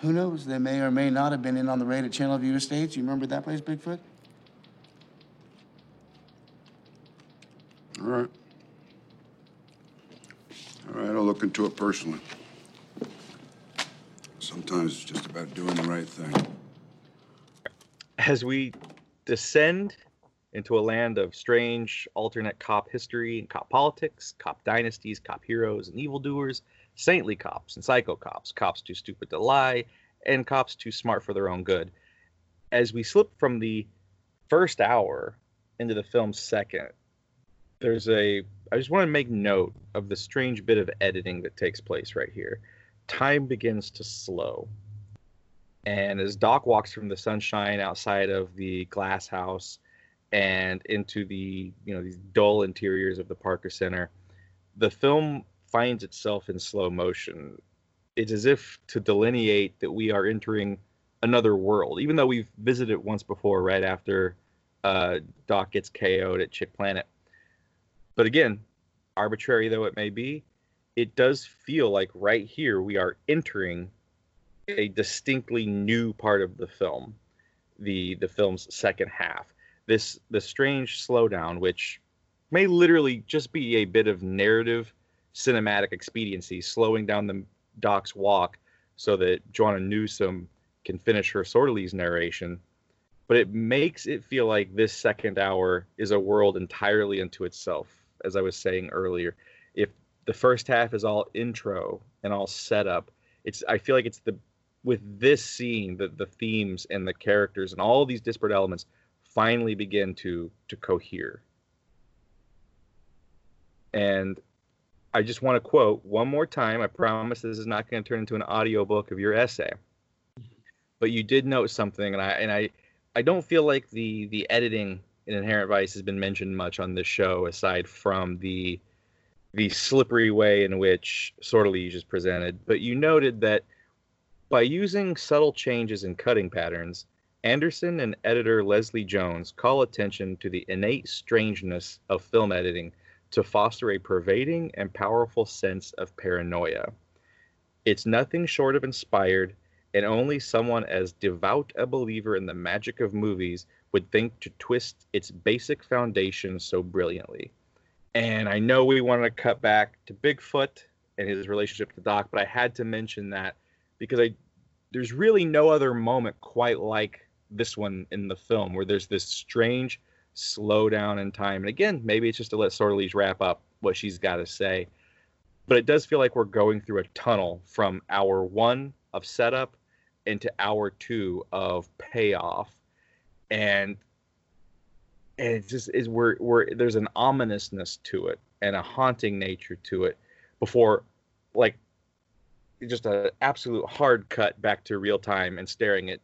Who knows? They may or may not have been in on the raid at Channel View Estates. You remember that place, Bigfoot? All right. All right, I'll look into it personally. Sometimes it's just about doing the right thing. As we descend into a land of strange alternate cop history and cop politics, cop dynasties, cop heroes and evildoers, saintly cops and psycho cops, cops too stupid to lie, and cops too smart for their own good. As we slip from the first hour into the film's second, there's a I just want to make note of the strange bit of editing that takes place right here. Time begins to slow. And as Doc walks from the sunshine outside of the glass house and into the, you know, these dull interiors of the Parker Center, the film finds itself in slow motion. It's as if to delineate that we are entering another world, even though we've visited it once before, right after uh, Doc gets KO'd at Chick Planet. But again, arbitrary though it may be, it does feel like right here we are entering a distinctly new part of the film, the the film's second half. This the strange slowdown, which may literally just be a bit of narrative cinematic expediency, slowing down the Doc's walk so that Joanna Newsom can finish her Sortilege's narration. But it makes it feel like this second hour is a world entirely unto itself, as I was saying earlier. If the first half is all intro and all setup, it's I feel like it's the with this scene that the themes and the characters and all these disparate elements finally begin to to cohere. And I just want to quote one more time. I promise this is not going to turn into an audiobook of your essay. But you did note something, and I and I I don't feel like the the editing in Inherent Vice has been mentioned much on this show, aside from the the slippery way in which Sortilege is presented. But you noted that by using subtle changes in cutting patterns, Anderson and editor Leslie Jones call attention to the innate strangeness of film editing to foster a pervading and powerful sense of paranoia. It's nothing short of inspired, and only someone as devout a believer in the magic of movies would think to twist its basic foundation so brilliantly. And I know we want to cut back to Bigfoot and his relationship to Doc, but I had to mention that because I there's really no other moment quite like this one in the film where there's this strange slowdown in time. And again, maybe it's just to let Sortilege wrap up what she's got to say. But it does feel like we're going through a tunnel from hour one of setup into hour two of payoff. And and it just is where where there's an ominousness to it and a haunting nature to it before like just an absolute hard cut back to real time and staring at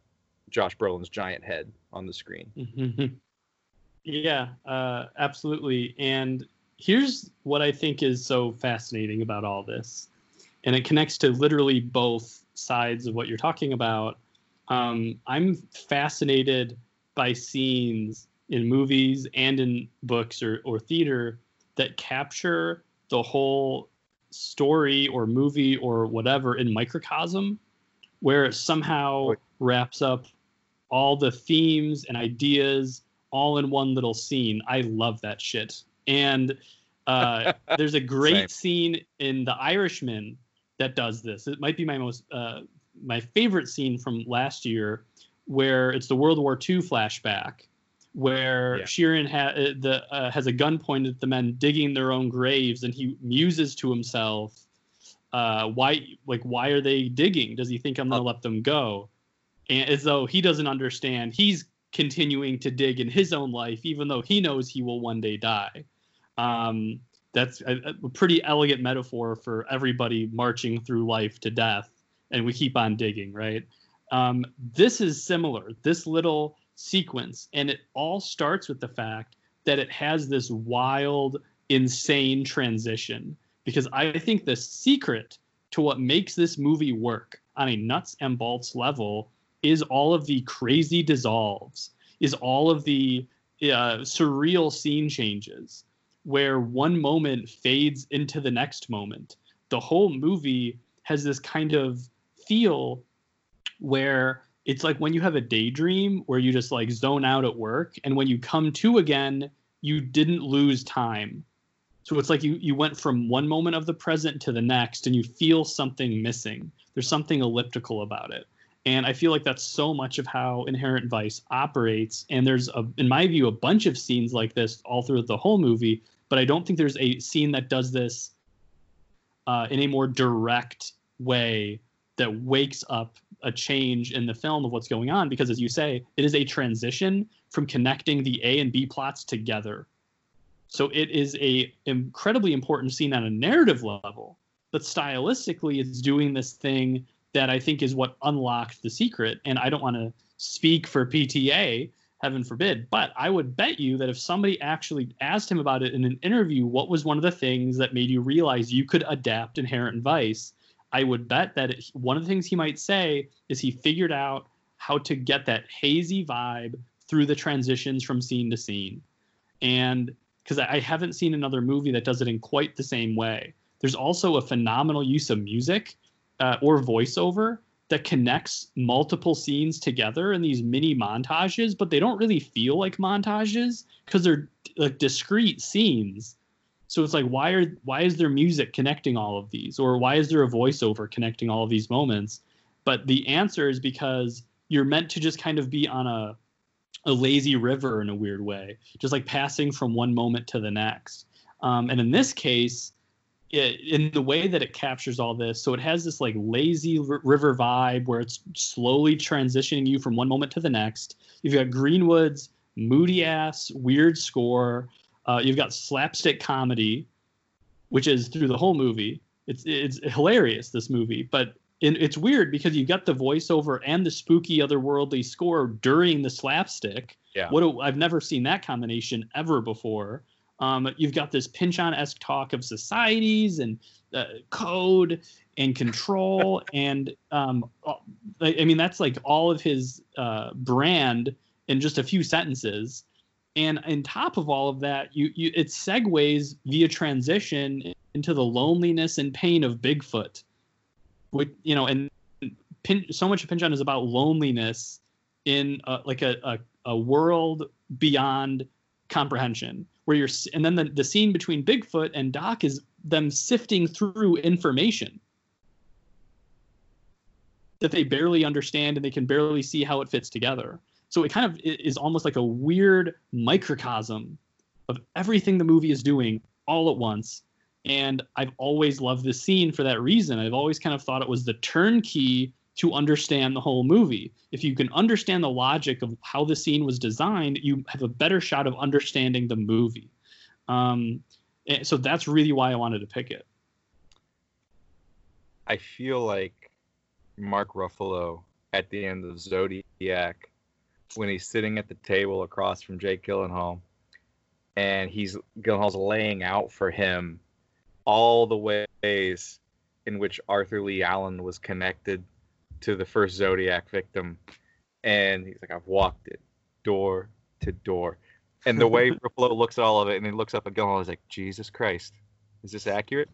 Josh Brolin's giant head on the screen. Yeah, uh, absolutely. And here's what I think is so fascinating about all this, and it connects to literally both sides of what you're talking about. Um, I'm fascinated by scenes in movies and in books or, or theater that capture the whole story or movie or whatever in microcosm, where it somehow wraps up all the themes and ideas all in one little scene. I love that shit. And uh, there's a great scene in The Irishman that does this. It might be my most uh, my favorite scene from last year, where it's the World War II flashback, where yeah. Sheeran ha- uh, the, uh, has a gun pointed at the men digging their own graves, and he muses to himself, uh, "Why, like, why are they digging? Does he think I'm gonna oh. let them go?" And as though he doesn't understand, he's continuing to dig in his own life, even though he knows he will one day die. Um, that's a, a, pretty elegant metaphor for everybody marching through life to death, and we keep on digging, right? Um, this is similar, this little sequence, and it all starts with the fact that it has this wild, insane transition. Because I think the secret to what makes this movie work on a nuts and bolts level is all of the crazy dissolves, is all of the uh, surreal scene changes, where one moment fades into the next moment. The whole movie has this kind of feel where it's like when you have a daydream where you just like zone out at work and when you come to again you didn't lose time so it's like you you went from one moment of the present to the next and you feel something missing there's something elliptical about it And I feel like that's so much of how Inherent Vice operates. And there's, a, in my view, a bunch of scenes like this all through the whole movie. But I don't think there's a scene that does this uh, in a more direct way that wakes up a change in the film of what's going on. Because as you say, it is a transition from connecting the A and B plots together. So it is a incredibly important scene on a narrative level, but stylistically, it's doing this thing that I think is what unlocked the secret. And I don't want to speak for PTA, heaven forbid, but I would bet you that if somebody actually asked him about it in an interview, what was one of the things that made you realize you could adapt Inherent Vice? I would bet that it, one of the things he might say is he figured out how to get that hazy vibe through the transitions from scene to scene. And because I haven't seen another movie that does it in quite the same way. There's also a phenomenal use of music uh, or voiceover that connects multiple scenes together in these mini montages, but they don't really feel like montages because they're like discrete scenes. So it's like why are why is there music connecting all of these, or why is there a voiceover connecting all of these moments? But the answer is because you're meant to just kind of be on a a lazy river in a weird way, just like passing from one moment to the next. Um, and in this case, it, in the way that it captures all this, so it has this like lazy r- river vibe where it's slowly transitioning you from one moment to the next. You've got Greenwood's moody ass, weird score. Uh, you've got slapstick comedy, which is through the whole movie. It's it's hilarious this movie, but it's weird because you've got the voiceover and the spooky otherworldly score during the slapstick. Yeah. What a, I've never seen that combination ever before. Um, you've got this Pynchon esque talk of societies and uh, code and control, and um, uh, I mean that's like all of his uh, brand in just a few sentences. And on top of all of that, you, you it segues via transition into the loneliness and pain of Bigfoot, which you know, and Pin, so much of Pynchon is about loneliness in a, like a, a, a world beyond comprehension where you're and then the, the scene between bigfoot and doc is them sifting through information that they barely understand and they can barely see how it fits together so it kind of is almost like a weird microcosm of everything the movie is doing all at once and i've always loved this scene for that reason i've always kind of thought it was the turnkey to understand the whole movie. If you can understand the logic of how the scene was designed, you have a better shot of understanding the movie. Um, so that's really why I wanted to pick it. I feel like Mark Ruffalo at the end of Zodiac, when he's sitting at the table across from Jake Gyllenhaal, and he's Gyllenhaal's laying out for him all the ways in which Arthur Lee Allen was connected to the first Zodiac victim, and he's like, I've walked it door to door. And the way Ruffalo looks at all of it, and he looks up at Gyllenhaal, he's like, Jesus Christ, is this accurate?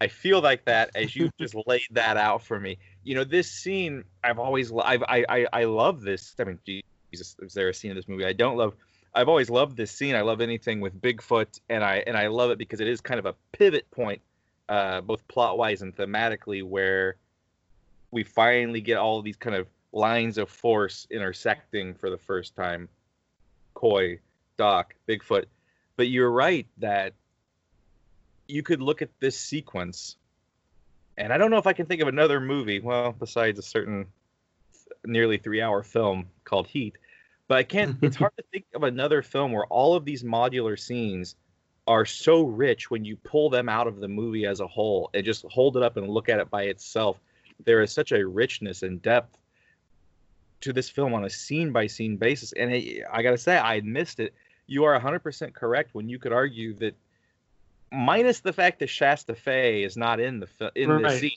I feel like that as you just laid that out for me. You know, this scene, I've always, I've, I, I, I love this. I mean, Jesus, is there a scene in this movie I don't love? I've always loved this scene. I love anything with Bigfoot, and I, and I love it because it is kind of a pivot point, uh, both plot wise and thematically, where we finally get all these kind of lines of force intersecting for the first time. Coy, Doc, Bigfoot. But you're right that you could look at this sequence, and I don't know if I can think of another movie, well, besides a certain nearly three hour film called Heat, but I can't, it's hard to think of another film where all of these modular scenes are so rich when you pull them out of the movie as a whole and just hold it up and look at it by itself there is such a richness and depth to this film on a scene by scene basis. And it, I got to say, I missed it. You are 100% correct when you could argue that, minus the fact that Shasta Fay is not in the in right. the scene,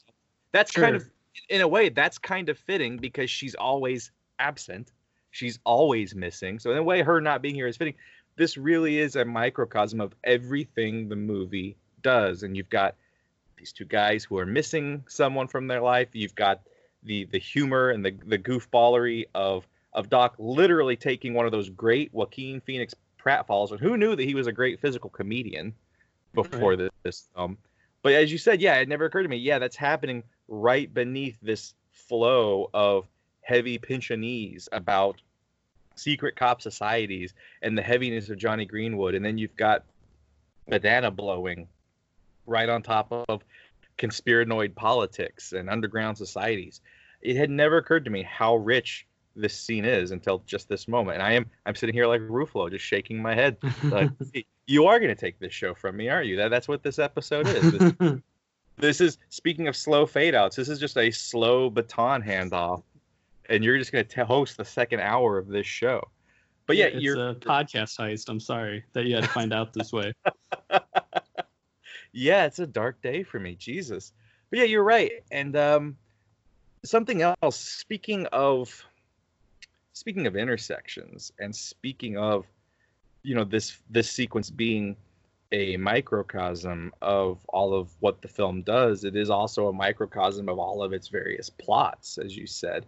that's sure. kind of, in a way, that's kind of fitting because she's always absent. She's always missing. So in a way, her not being here is fitting. This really is a microcosm of everything the movie does, and you've got these two guys who are missing someone from their life. You've got the the humor and the the goofballery of of Doc literally taking one of those great Joaquin Phoenix pratfalls. And who knew that he was a great physical comedian before this, this um but as you said, yeah, it never occurred to me. Yeah, that's happening right beneath this flow of heavy Pynchonese about secret cop societies and the heaviness of Jonny Greenwood, and then you've got banana blowing right on top of conspiranoid politics and underground societies. It had never occurred to me how rich this scene is until just this moment. And I am I'm sitting here like Ruffalo, just shaking my head. Like, you are going to take this show from me, aren't you? That that's what this episode is. This, this is speaking of slow fade outs. This is just a slow baton handoff, and you're just going to host the second hour of this show. But yeah, it's you're a podcast heist. I'm sorry that you had to find out this way. yeah, it's a dark day for me. Jesus. But yeah, you're right. And um, something else. Speaking of speaking of intersections and speaking of you know this this sequence being a microcosm of all of what the film does it is also a microcosm of all of its various plots as you said.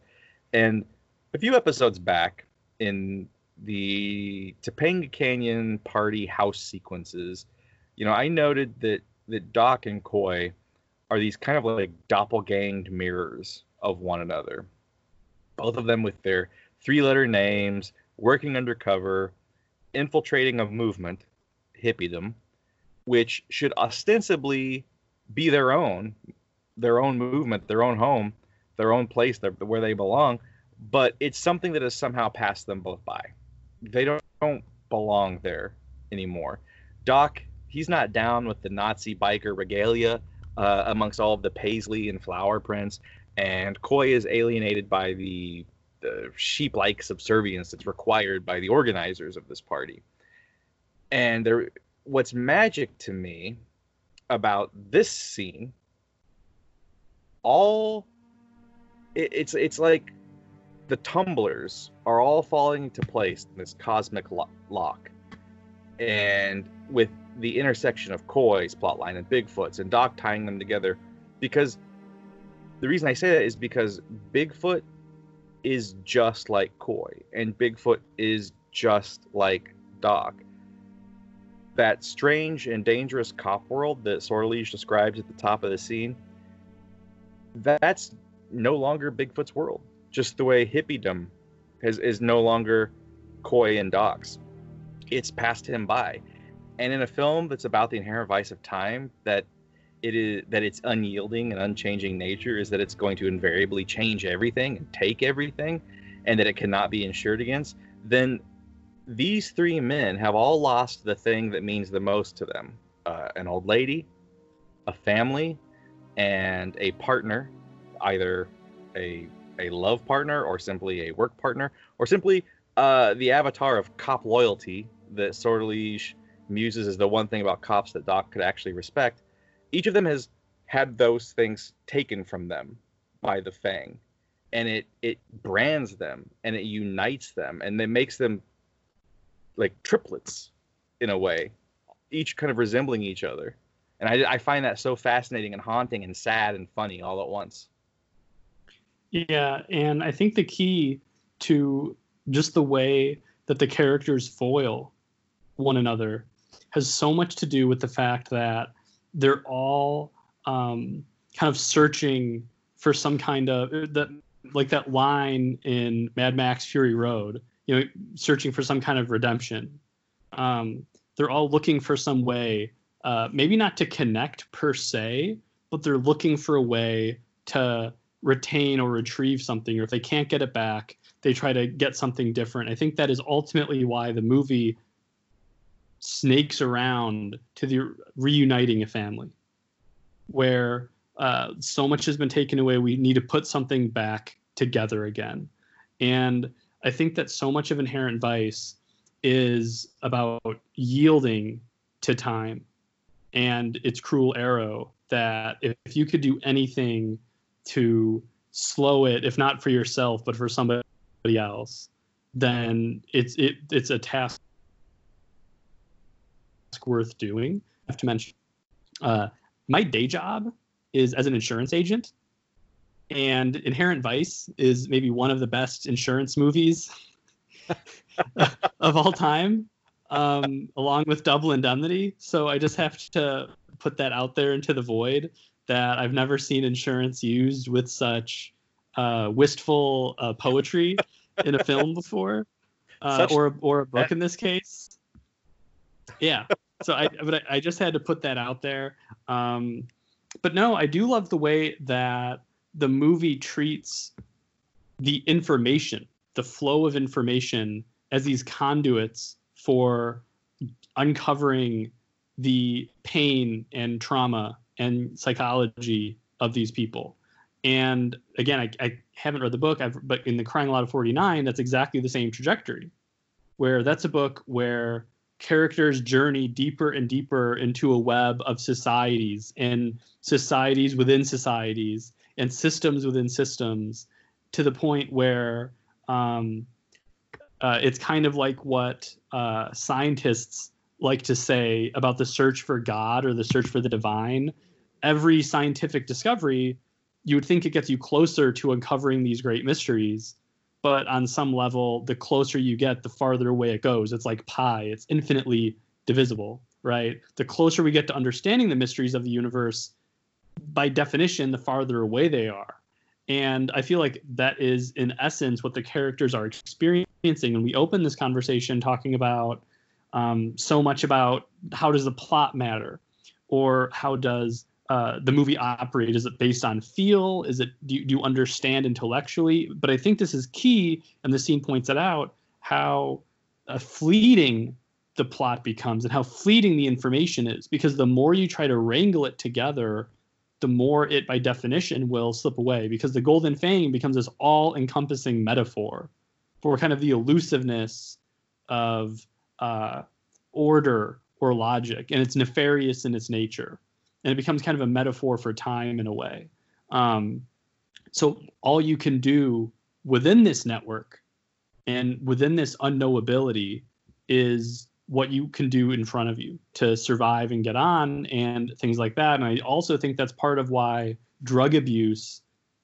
And a few episodes back in the Topanga Canyon party house sequences you know I noted that that Doc and Coy are these kind of like doppelganged mirrors of one another. Both of them with their three letter names, working undercover, infiltrating a movement, hippiedom, which should ostensibly be their own, their own movement, their own home, their own place, their, where they belong. But it's something that has somehow passed them both by. They don't, don't belong there anymore. Doc, he's not down with the Nazi biker regalia uh, amongst all of the paisley and flower prints, and Coy is alienated by the the sheep-like subservience that's required by the organizers of this party. And there, what's magic to me about this scene, all it, it's it's like the tumblers are all falling into place in this cosmic lo- lock, and with the intersection of Coy's plotline and Bigfoot's and Doc tying them together, because the reason I say that is because Bigfoot is just like Coy, and Bigfoot is just like Doc. That strange and dangerous cop world that Sortilege describes at the top of the scene, that's no longer Bigfoot's world. Just the way hippiedom is, is no longer Coy and Doc's. It's passed him by. And in a film that's about the inherent vice of time, that it is that its unyielding and unchanging nature is that it's going to invariably change everything and take everything and that it cannot be insured against then these three men have all lost the thing that means the most to them. Uh, an old lady a family and a partner either a a love partner or simply a work partner or simply uh, the avatar of cop loyalty that Sortilege muses is the one thing about cops that Doc could actually respect each of them has had those things taken from them by the Fang, and it it brands them and it unites them and it makes them like triplets in a way, each kind of resembling each other. And I, I find that so fascinating and haunting and sad and funny all at once. Yeah, and I think the key to just the way that the characters foil one another has so much to do with the fact that they're all um, kind of searching for some kind of that like that line in Mad Max Fury Road, you know, searching for some kind of redemption. Um, they're all looking for some way, uh, maybe not to connect per se, but they're looking for a way to retain or retrieve something. Or if they can't get it back, they try to get something different. I think that is ultimately why the movie snakes around to the reuniting a family where uh, so much has been taken away we need to put something back together again. And i think that so much of inherent vice is about yielding to time. And its cruel arrow that if, you could do anything to slow it if not for yourself but for somebody else then it's it, it's a task worth doing. I have to mention uh, my day job is as an insurance agent, and Inherent Vice is maybe one of the best insurance movies of all time, um, along with Double Indemnity. So I just have to put that out there into the void that I've never seen insurance used with such uh, wistful uh, poetry in a film before, uh, or or a book in this case. Yeah. So I but I, I just had to put that out there. Um, but no, I do love the way that the movie treats the information, the flow of information, as these conduits for uncovering the pain and trauma and psychology of these people. And again, I, I haven't read the book, I've, but in the Crying Lot of 49, that's exactly the same trajectory, where that's a book where characters journey deeper and deeper into a web of societies and societies within societies and systems within systems to the point where um, uh, it's kind of like what uh, scientists like to say about the search for God or the search for the divine. Every scientific discovery, you would think it gets you closer to uncovering these great mysteries. But on some level, the closer you get, the farther away it goes. It's like pi, it's infinitely divisible, right? The closer we get to understanding the mysteries of the universe, by definition, the farther away they are. And I feel like that is, in essence, what the characters are experiencing. And we open this conversation talking about um, so much about how does the plot matter, or how does uh, the movie operate? Is it based on feel? Is it do you, do you understand intellectually? But I think this is key, and the scene points it out how uh, fleeting the plot becomes and how fleeting the information is because the more you try to wrangle it together the more it by definition will slip away because the golden fang becomes this all-encompassing metaphor for kind of the elusiveness of uh, order or logic and it's nefarious in its nature and it becomes kind of a metaphor for time in a way um, so all you can do within this network and within this unknowability is what you can do in front of you to survive and get on and things like that. And I also think that's part of why drug abuse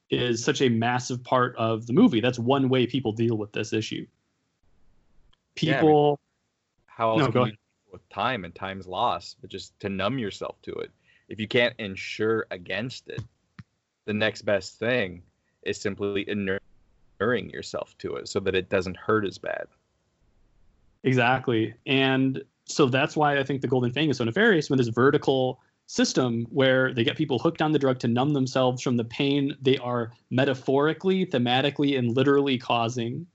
is such a massive part of the movie. That's one way people deal with this issue. People yeah, how else no, can you with time and time's lost, but just to numb yourself to it. If you can't insure against it, the next best thing is simply inuring yourself to it so that it doesn't hurt as bad. Exactly. And so that's why I think the Golden Fang is so nefarious with this vertical system where they get people hooked on the drug to numb themselves from the pain they are metaphorically, thematically, and literally causing.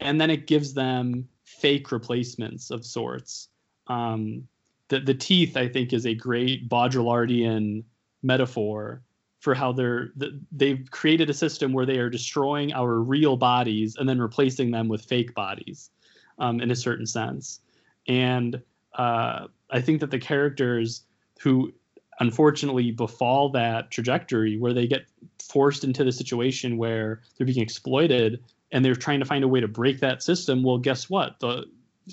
And then it gives them fake replacements of sorts. Um, the, the teeth, I think, is a great Baudrillardian metaphor for how they're they've created a system where they are destroying our real bodies and then replacing them with fake bodies um, in a certain sense. And uh, I think that the characters who unfortunately befall that trajectory where they get forced into the situation where they're being exploited and they're trying to find a way to break that system well guess what the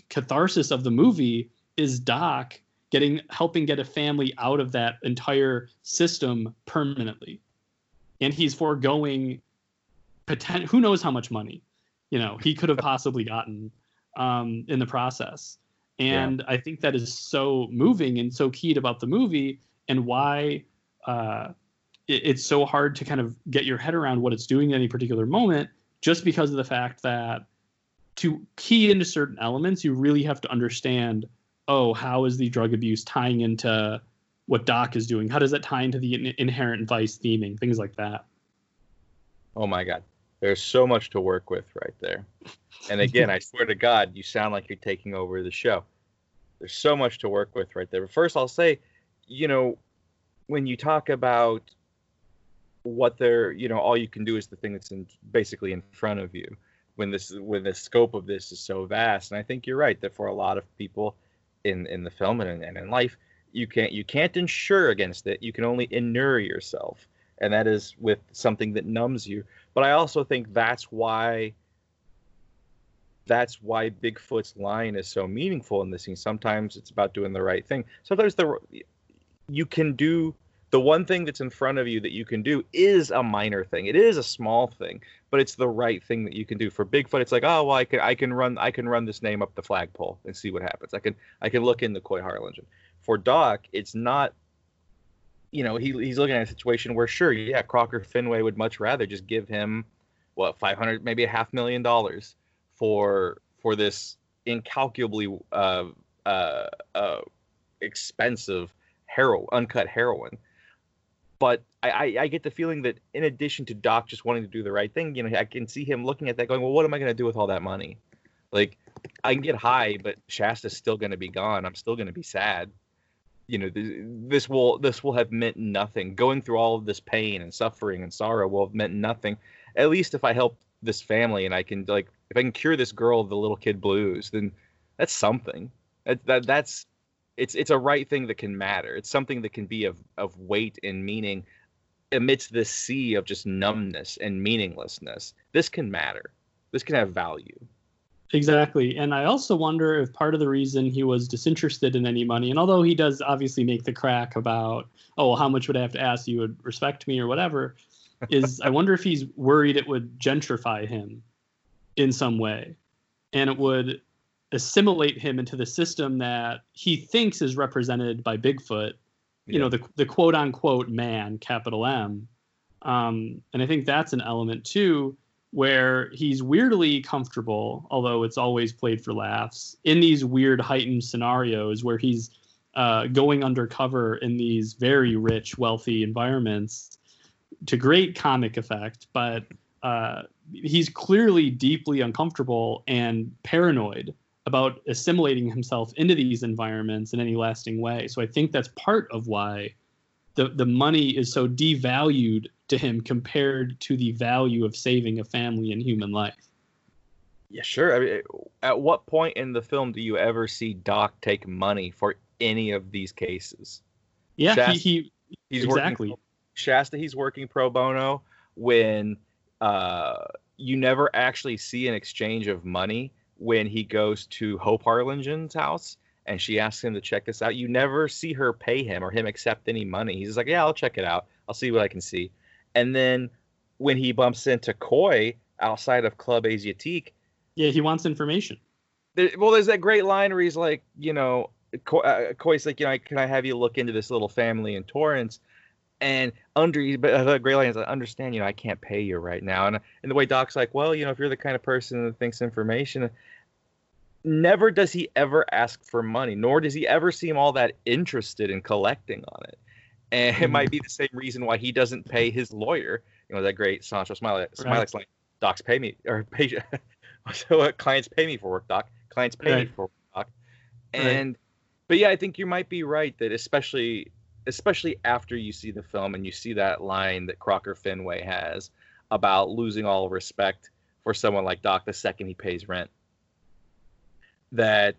catharsis of the movie is doc getting helping get a family out of that entire system permanently and he's foregoing potent, who knows how much money you know he could have possibly gotten um, in the process. And yeah. I think that is so moving and so key about the movie and why uh, it, it's so hard to kind of get your head around what it's doing at any particular moment, just because of the fact that to key into certain elements, you really have to understand oh, how is the drug abuse tying into what Doc is doing? How does that tie into the in- inherent vice theming? Things like that. Oh my God. There's so much to work with right there. And again, I swear to God, you sound like you're taking over the show. There's so much to work with right there. But first, I'll say, you know, when you talk about what they're, you know, all you can do is the thing that's in, basically in front of you. When this, when the scope of this is so vast, and I think you're right that for a lot of people in in the film and, and in life, you can't you can't insure against it. You can only inure yourself, and that is with something that numbs you. But I also think that's why that's why Bigfoot's line is so meaningful in this scene. Sometimes it's about doing the right thing. Sometimes the you can do the one thing that's in front of you that you can do is a minor thing. It is a small thing, but it's the right thing that you can do. For Bigfoot, it's like, oh well, I can I can run I can run this name up the flagpole and see what happens. I can I can look in the Coy Harlingen. For Doc, it's not. You know, he he's looking at a situation where sure, yeah, Crocker Fenway would much rather just give him what 500 maybe a half million dollars for for this incalculably uh, uh, uh, expensive heroin, uncut heroin. But I, I, I, get the feeling that in addition to Doc just wanting to do the right thing, you know, I can see him looking at that going, well, what am I going to do with all that money? Like, I can get high, but Shasta's still going to be gone. I'm still going to be sad. You know, this will this will have meant nothing. Going through all of this pain and suffering and sorrow will have meant nothing. At least if I help this family and I can like if I can cure this girl of the little kid blues, then that's something. That, that that's it's it's a right thing that can matter. It's something that can be of of weight and meaning amidst this sea of just numbness and meaninglessness. This can matter. This can have value. Exactly. And I also wonder if part of the reason he was disinterested in any money, and although he does obviously make the crack about, oh, well, how much would I have to ask you would respect me or whatever, is I wonder if he's worried it would gentrify him in some way. And it would assimilate him into the system that he thinks is represented by Bigfoot, you yeah. know, the the quote unquote man, capital M. Um, and I think that's an element too, where he's weirdly comfortable, although it's always played for laughs, in these weird heightened scenarios where he's uh, going undercover in these very rich, wealthy environments to great comic effect, but uh, he's clearly deeply uncomfortable and paranoid about assimilating himself into these environments in any lasting way. So I think that's part of why the the money is so devalued to him compared to the value of saving a family and human life. Yeah, sure. I mean, at what point in the film do you ever see Doc take money for any of these cases? Yeah, Shasta, he, he he's exactly. Working, Shasta, he's working pro bono when uh, you never actually see an exchange of money when he goes to Hope Harlingen's house and she asks him to check this out. You never see her pay him or him accept any money. He's like, yeah, I'll check it out. I'll see what I can see. And then when he bumps into Coy outside of Club Asiatique, yeah, he wants information. There, well, there's that great line where he's like, you know, uh, Coy's like, you know, can I have you look into this little family in Torrance? And under, but line is, I understand, you know, I can't pay you right now. And and the way Doc's like, well, you know, if you're the kind of person that thinks information, never does he ever ask for money, nor does he ever seem all that interested in collecting on it. And it might mm. be the same reason why he doesn't pay his lawyer. You know, that great Sancho Smiley, Smiley's right. like, docs pay me, or pay, so uh, clients pay me for work, doc. Clients pay right. me for work, doc. And, right. but yeah, I think you might be right that especially, especially after you see the film and you see that line that Crocker Fenway has about losing all respect for someone like Doc the second he pays rent that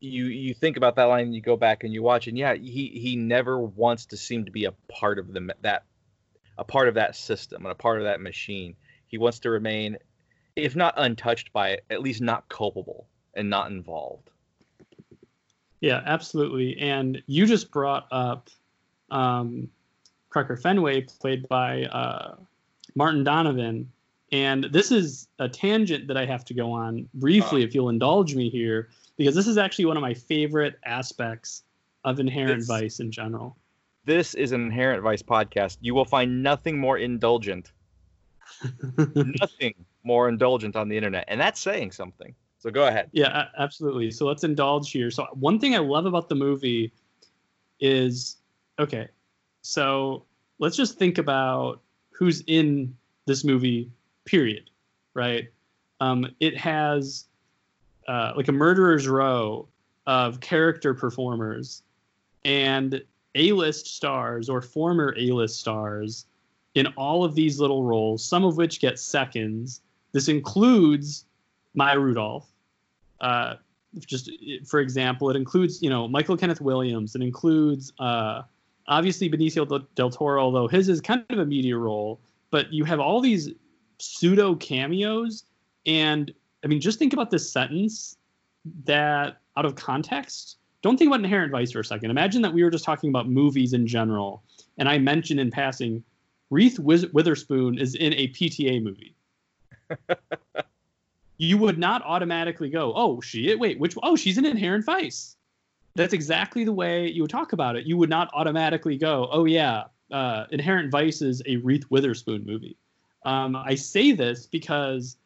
you you think about that line and you go back and you watch and yeah he he never wants to seem to be a part of the that a part of that system and a part of that machine. He wants to remain if not untouched by it at least not culpable and not involved. Yeah absolutely. And you just brought up um, Crocker Fenway played by uh, Martin Donovan and this is a tangent that I have to go on briefly, uh, if you'll indulge me here, because this is actually one of my favorite aspects of Inherent this, Vice in general. This is an Inherent Vice podcast. You will find nothing more indulgent, nothing more indulgent on the internet, and that's saying something. So go ahead. Yeah, absolutely. So let's indulge here. So one thing I love about the movie is okay. So let's just think about who's in this movie period, right? Um, it has uh, like a murderer's row of character performers and A-list stars or former A-list stars in all of these little roles, some of which get seconds. This includes Maya Rudolph. Uh, just for example, it includes you know Michael Kenneth Williams. It includes uh, obviously Benicio del Toro, although his is kind of a media role. But you have all these pseudo cameos. And I mean, just think about this sentence that out of context, don't think about Inherent Vice for a second. Imagine that we were just talking about movies in general, and I mentioned in passing, Reese Witherspoon is in a PTA movie. you would not automatically go, oh, she, wait, which, oh, she's in Inherent Vice. That's exactly the way you would talk about it. You would not automatically go, oh, yeah, uh, Inherent Vice is a Reese Witherspoon movie Um, I say this because,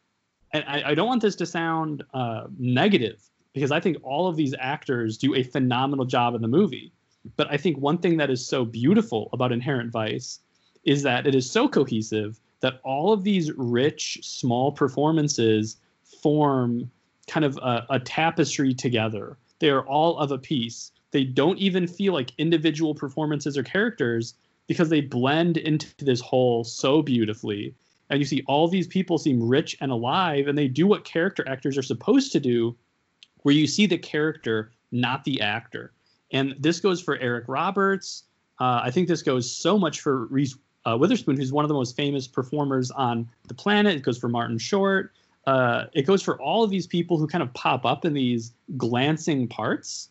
and I, I don't want this to sound uh, negative, because I think all of these actors do a phenomenal job in the movie. But I think one thing that is so beautiful about Inherent Vice is that it is so cohesive that all of these rich, small performances form kind of a, a tapestry together. They are all of a piece. They don't even feel like individual performances or characters because they blend into this whole so beautifully. And you see all these people seem rich and alive, and they do what character actors are supposed to do, where you see the character, not the actor. And this goes for Eric Roberts. Uh, I think this goes so much for Reese uh, Witherspoon, who's one of the most famous performers on the planet. It goes for Martin Short. Uh, it goes for all of these people who kind of pop up in these glancing parts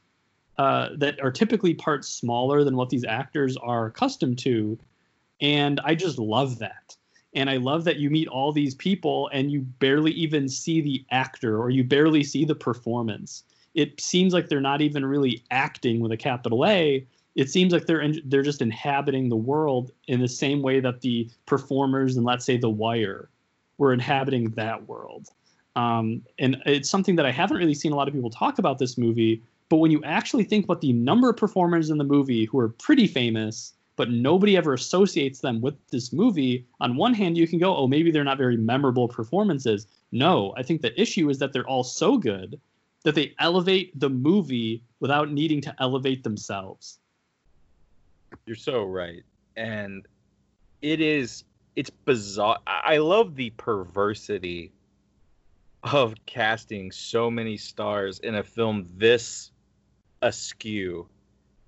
uh, that are typically parts smaller than what these actors are accustomed to. And I just love that. And I love that you meet all these people and you barely even see the actor or you barely see the performance. It seems like they're not even really acting with a capital A. It seems like they're in, they're just inhabiting the world in the same way that the performers and let's say The Wire were inhabiting that world. Um, and it's something that I haven't really seen a lot of people talk about this movie. But when you actually think about the number of performers in the movie who are pretty famous, but nobody ever associates them with this movie, on one hand, you can go, oh, maybe they're not very memorable performances. No, I think the issue is that they're all so good that they elevate the movie without needing to elevate themselves. You're so right. And it is it's bizarre. I love the perversity of casting so many stars in a film this askew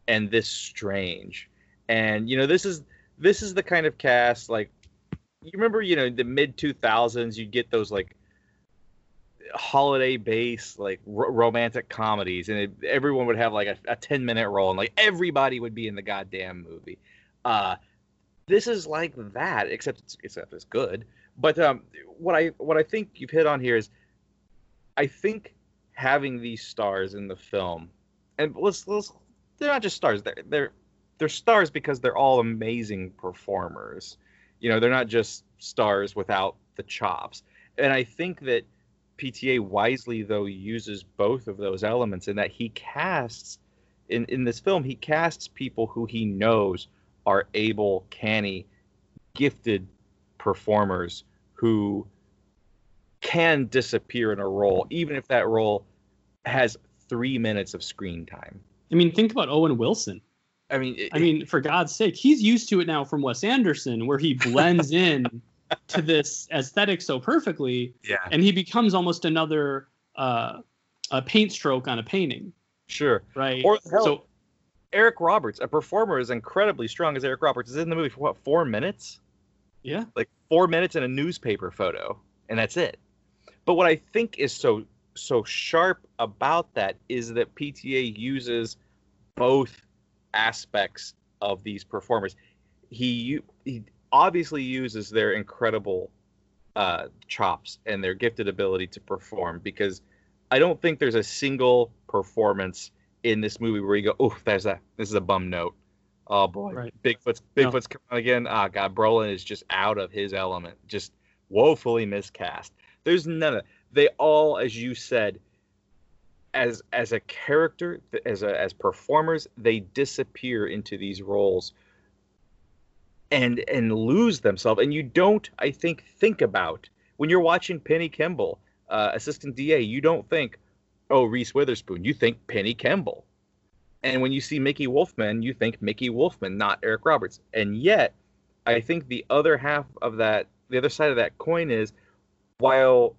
and this strange. And you know, this is this is the kind of cast like you remember, you know, the mid 2000s you'd get those like holiday based like r- romantic comedies and it, everyone would have like a, a 10 minute role and like everybody would be in the goddamn movie. Uh this is like that, except it's except it's good. But um, what I what I think you've hit on here is, I think having these stars in the film, and let's let's they're not just stars. They're they're they're stars because they're all amazing performers. You know, they're not just stars without the chops. And I think that PTA wisely though uses both of those elements in that he casts in in this film he casts people who he knows are able, canny, gifted performers who can disappear in a role, even if that role has three minutes of screen time. I mean, think about Owen Wilson. I mean, it, I mean, for God's sake, he's used to it now from Wes Anderson, where he blends in to this aesthetic so perfectly, yeah, and he becomes almost another uh, a paint stroke on a painting. Sure, right. Or hell, so Eric Roberts, a performer as incredibly strong as Eric Roberts, is in the movie for what four minutes? Yeah, like four minutes in a newspaper photo, and that's it. But what I think is so so sharp about that is that PTA uses both aspects of these performers. He he obviously uses their incredible uh, chops and their gifted ability to perform because I don't think there's a single performance in this movie where you go, oh, there's that. This is a bum note. Oh boy, right. Bigfoot's Bigfoot's no. coming again. Ah, oh, God, Brolin is just out of his element, just woefully miscast. There's none of they all, as you said, as as a character, as a, as performers, they disappear into these roles and and lose themselves. And you don't, I think, think about when you're watching Penny Kimball, uh, assistant DA. You don't think, oh, Reese Witherspoon. You think Penny Kimball. And when you see Mickey Wolfmann, you think Mickey Wolfmann, not Eric Roberts. And yet, I think the other half of that, the other side of that coin is while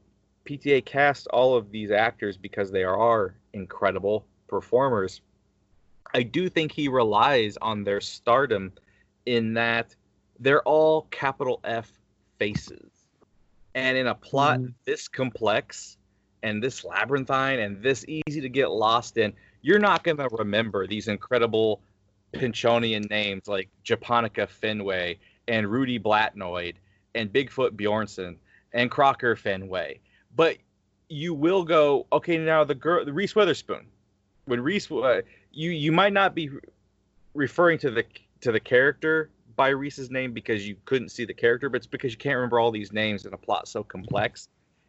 PTA cast all of these actors because they are incredible performers, I do think he relies on their stardom in that they're all capital F faces. And in a plot mm. this complex, and this labyrinthine and this easy to get lost in, you're not going to remember these incredible Pynchonian names like Japonica Fenway and Rudy Blatnoyd and Bigfoot Bjornsen and Crocker Fenway. But you will go, okay, now the girl, Reese Witherspoon. When Reese, uh, you you might not be referring to the to the character, by Reese's name because you couldn't see the character, but it's because you can't remember all these names and a plot so complex.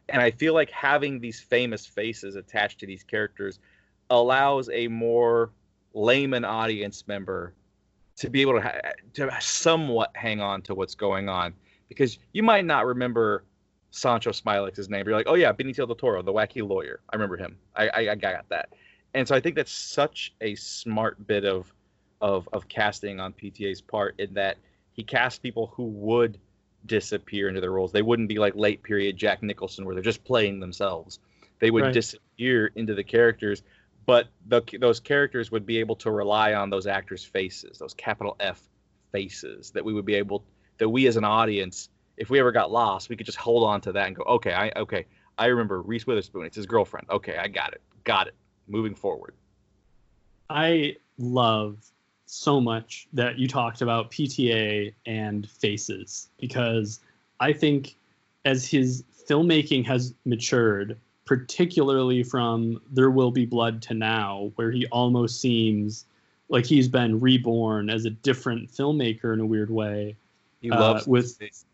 And I feel like having these famous faces attached to these characters allows a more layman audience member to be able to, ha- to somewhat hang on to what's going on because you might not remember Sancho Smilax's name. But you're like, oh yeah, Benicio del Toro, the wacky lawyer. I remember him. I, I, I got that. And so I think that's such a smart bit of of of casting on PTA's part in that he cast people who would disappear into their roles. They wouldn't be like late period Jack Nicholson where they're just playing themselves. They would Right. disappear into the characters, but the, those characters would be able to rely on those actors' faces, those capital F faces that we would be able that we as an audience, if we ever got lost, we could just hold on to that and go, okay, I okay, I remember Reese Witherspoon. It's his girlfriend. Okay, I got it, got it. Moving forward. I love so much that you talked about PTA and faces because I think as his filmmaking has matured, particularly from There Will Be Blood to now, where he almost seems like he's been reborn as a different filmmaker in a weird way. He Uh, loves with- faces.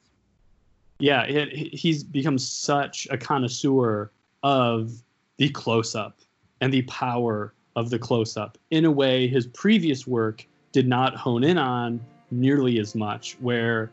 Yeah, it, he's become such a connoisseur of the close up and the power of the close up in a way his previous work did not hone in on nearly as much. Where,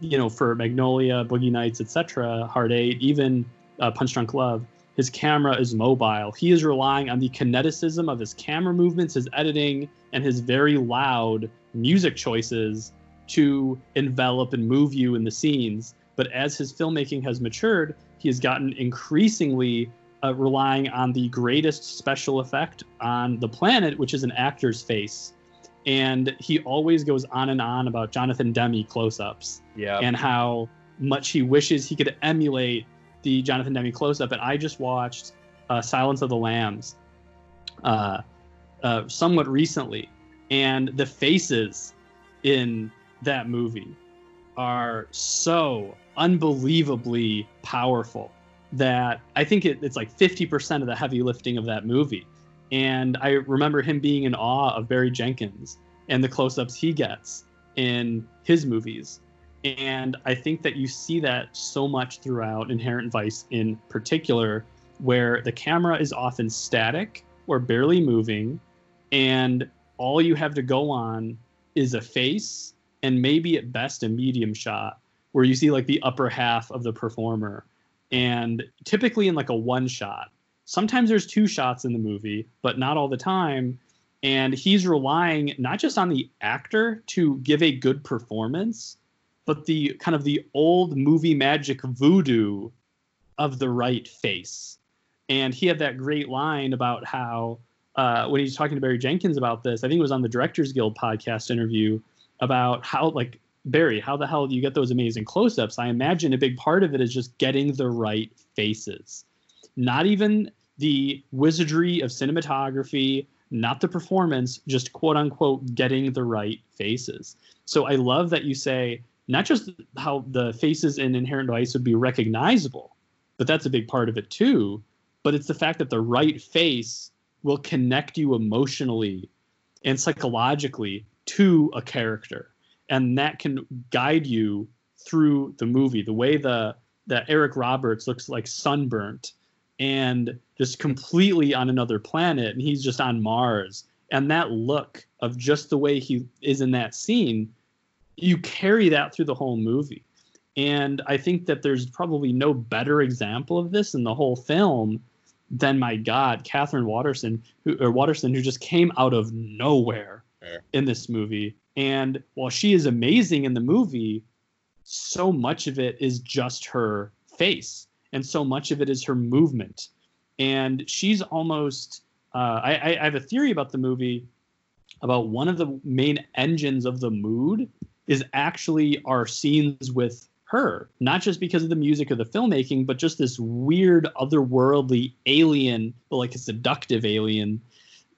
you know, for Magnolia, Boogie Nights, etc., Hard Eight, even uh, Punch Drunk Love, his camera is mobile. He is relying on the kineticism of his camera movements, his editing, and his very loud music choices to envelop and move you in the scenes. But as his filmmaking has matured, he has gotten increasingly uh, relying on the greatest special effect on the planet, which is an actor's face. And he always goes on and on about Jonathan Demme close ups Yeah. and how much he wishes he could emulate the Jonathan Demme close up. And I just watched uh, Silence of the Lambs uh, uh, somewhat recently, and the faces in that movie are so unbelievably powerful that I think it, it's like 50% of the heavy lifting of that movie. And I remember him being in awe of Barry Jenkins and the close ups he gets in his movies. And I think that you see that so much throughout Inherent Vice in particular, where the camera is often static or barely moving, and all you have to go on is a face and maybe at best a medium shot where you see like the upper half of the performer. And typically in like a one shot. Sometimes there's two shots in the movie, but not all the time. And he's relying not just on the actor to give a good performance, but the kind of the old movie magic voodoo of the right face. And he had that great line about how uh, when he's talking to Barry Jenkins about this, I think it was on the Directors Guild podcast interview about how like Barry, how the hell do you get those amazing close-ups? I imagine a big part of it is just getting the right faces. Not even the wizardry of cinematography, not the performance, just quote unquote getting the right faces. So I love that you say not just how the faces in Inherent Vice would be recognizable, but that's a big part of it too. But it's the fact that the right face will connect you emotionally and psychologically to a character. And that can guide you through the movie. The way the that Eric Roberts looks like sunburnt and just completely on another planet and he's just on Mars. And that look of just the way he is in that scene, you carry that through the whole movie. And I think that there's probably no better example of this in the whole film than my God, Katherine Waterson, who or Waterston, who just came out of nowhere Fair. in this movie. And while she is amazing in the movie, so much of it is just her face, and so much of it is her movement. And she's almost. Uh, I, I have a theory about the movie about one of the main engines of the mood is actually our scenes with her, not just because of the music or the filmmaking, but just this weird otherworldly alien, but like a seductive alien.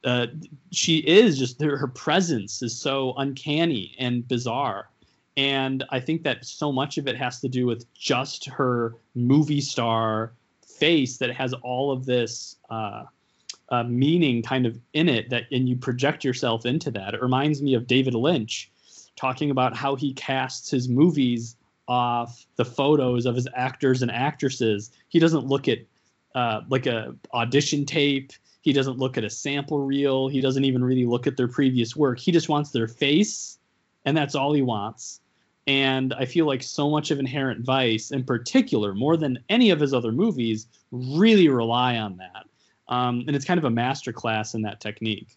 Uh, she is just her, presence is so uncanny and bizarre. And I think that so much of it has to do with just her movie star face that has all of this uh, uh, meaning kind of in it that, and you project yourself into that. It reminds me of David Lynch talking about how he casts his movies off the photos of his actors and actresses. He doesn't look at uh, like a audition tape. He doesn't look at a sample reel. He doesn't even really look at their previous work. He just wants their face, and that's all he wants. And I feel like so much of Inherent Vice, in particular, more than any of his other movies, really rely on that. Um, and it's kind of a masterclass in that technique.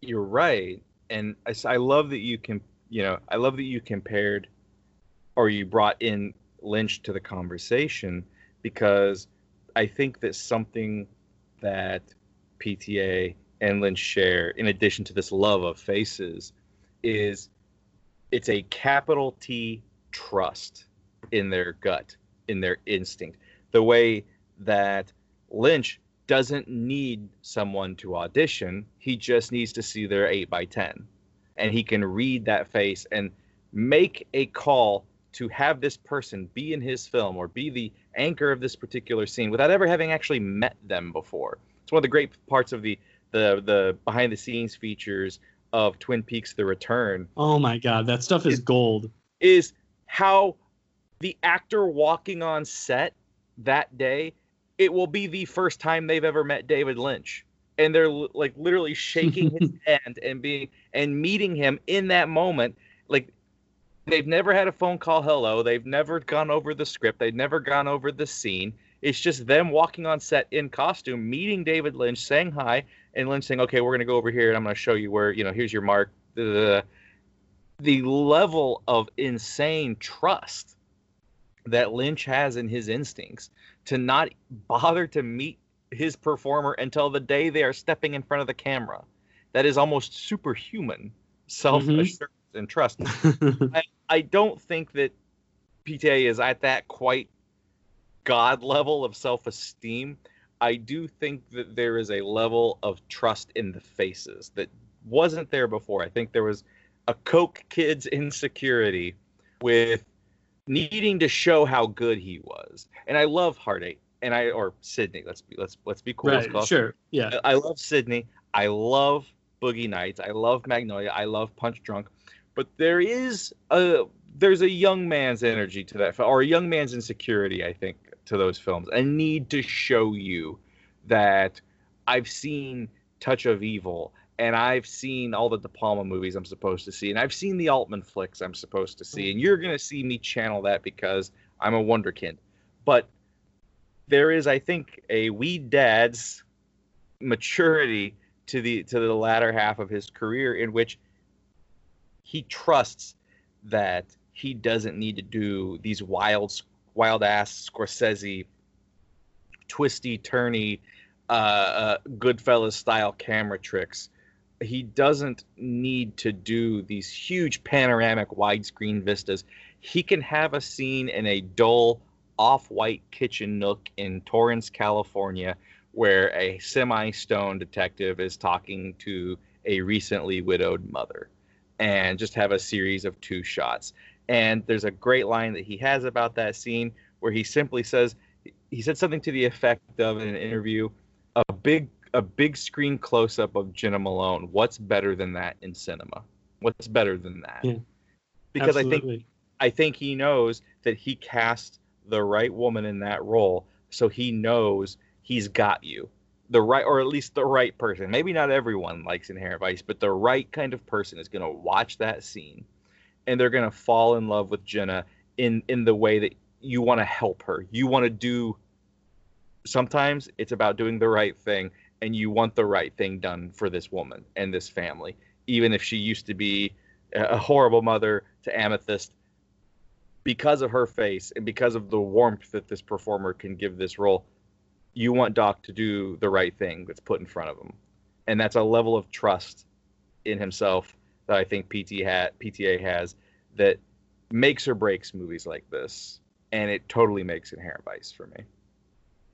You're right, and I, I love that you can, you know, I love that you compared, or you brought in Lynch to the conversation because I think that something that PTA and Lynch share, in addition to this love of faces, is it's a capital T trust in their gut, in their instinct. The way that Lynch doesn't need someone to audition, he just needs to see their 8 by 10 and he can read that face and make a call to have this person be in his film or be the anchor of this particular scene without ever having actually met them before. It's one of the great parts of the the the behind the scenes features of Twin Peaks: The Return. Oh my God, that stuff is, is gold. Is how the actor walking on set that day, it will be the first time they've ever met David Lynch, and they're like literally shaking his hand and being and meeting him in that moment. Like they've never had a phone call hello. They've never gone over the script. They've never gone over the scene. It's just them walking on set in costume, meeting David Lynch, saying hi, and Lynch saying, "Okay, we're gonna go over here, and I'm gonna show you where you know here's your mark." The the level of insane trust that Lynch has in his instincts to not bother to meet his performer until the day they are stepping in front of the camera. That is almost superhuman self assurance mm-hmm. and trust. I, I don't think that PTA is at that quite god level of self esteem. I do think that there is a level of trust in the faces that wasn't there before. I think there was a Coke kid's insecurity with needing to show how good he was. And I love Hard Eight and I or Sydney. Let's be let's let's be cool. Right, sure. Yeah. I love Sydney. I love Boogie Nights. I love Magnolia. I love Punch Drunk. But there is a there's a young man's energy to that or a young man's insecurity, I think, to those films. A need to show you that I've seen Touch of Evil and I've seen all the De Palma movies I'm supposed to see, and I've seen the Altman flicks I'm supposed to see, and you're gonna see me channel that because I'm a wonderkind. But there is, I think, a wee dad's maturity to the to the latter half of his career in which he trusts that he doesn't need to do these wild wild ass Scorsese twisty turny uh, uh, Goodfellas style camera tricks. He doesn't need to do these huge panoramic widescreen vistas. He can have a scene in a dull off-white kitchen nook in Torrance, California, where a semi-stone detective is talking to a recently widowed mother, and just have a series of two shots. And there's a great line that he has about that scene where he simply says, he said something to the effect of in an interview, a big a big screen close up of Jena Malone. What's better than that in cinema? What's better than that? Yeah, because absolutely. I think I think he knows that he cast the right woman in that role, so he knows he's got you. The right, or at least the right person. Maybe not everyone likes Inherent Vice, but the right kind of person is going to watch that scene, and they're going to fall in love with Jena in in the way that you want to help her. You want to do. Sometimes it's about doing the right thing, and you want the right thing done for this woman and this family, even if she used to be a horrible mother to Amethyst because of her face and because of the warmth that this performer can give this role, you want Doc to do the right thing that's put in front of him. And that's a level of trust in himself that I think PT ha- PTA has that makes or breaks movies like this. And it totally makes Inherent Vice for me.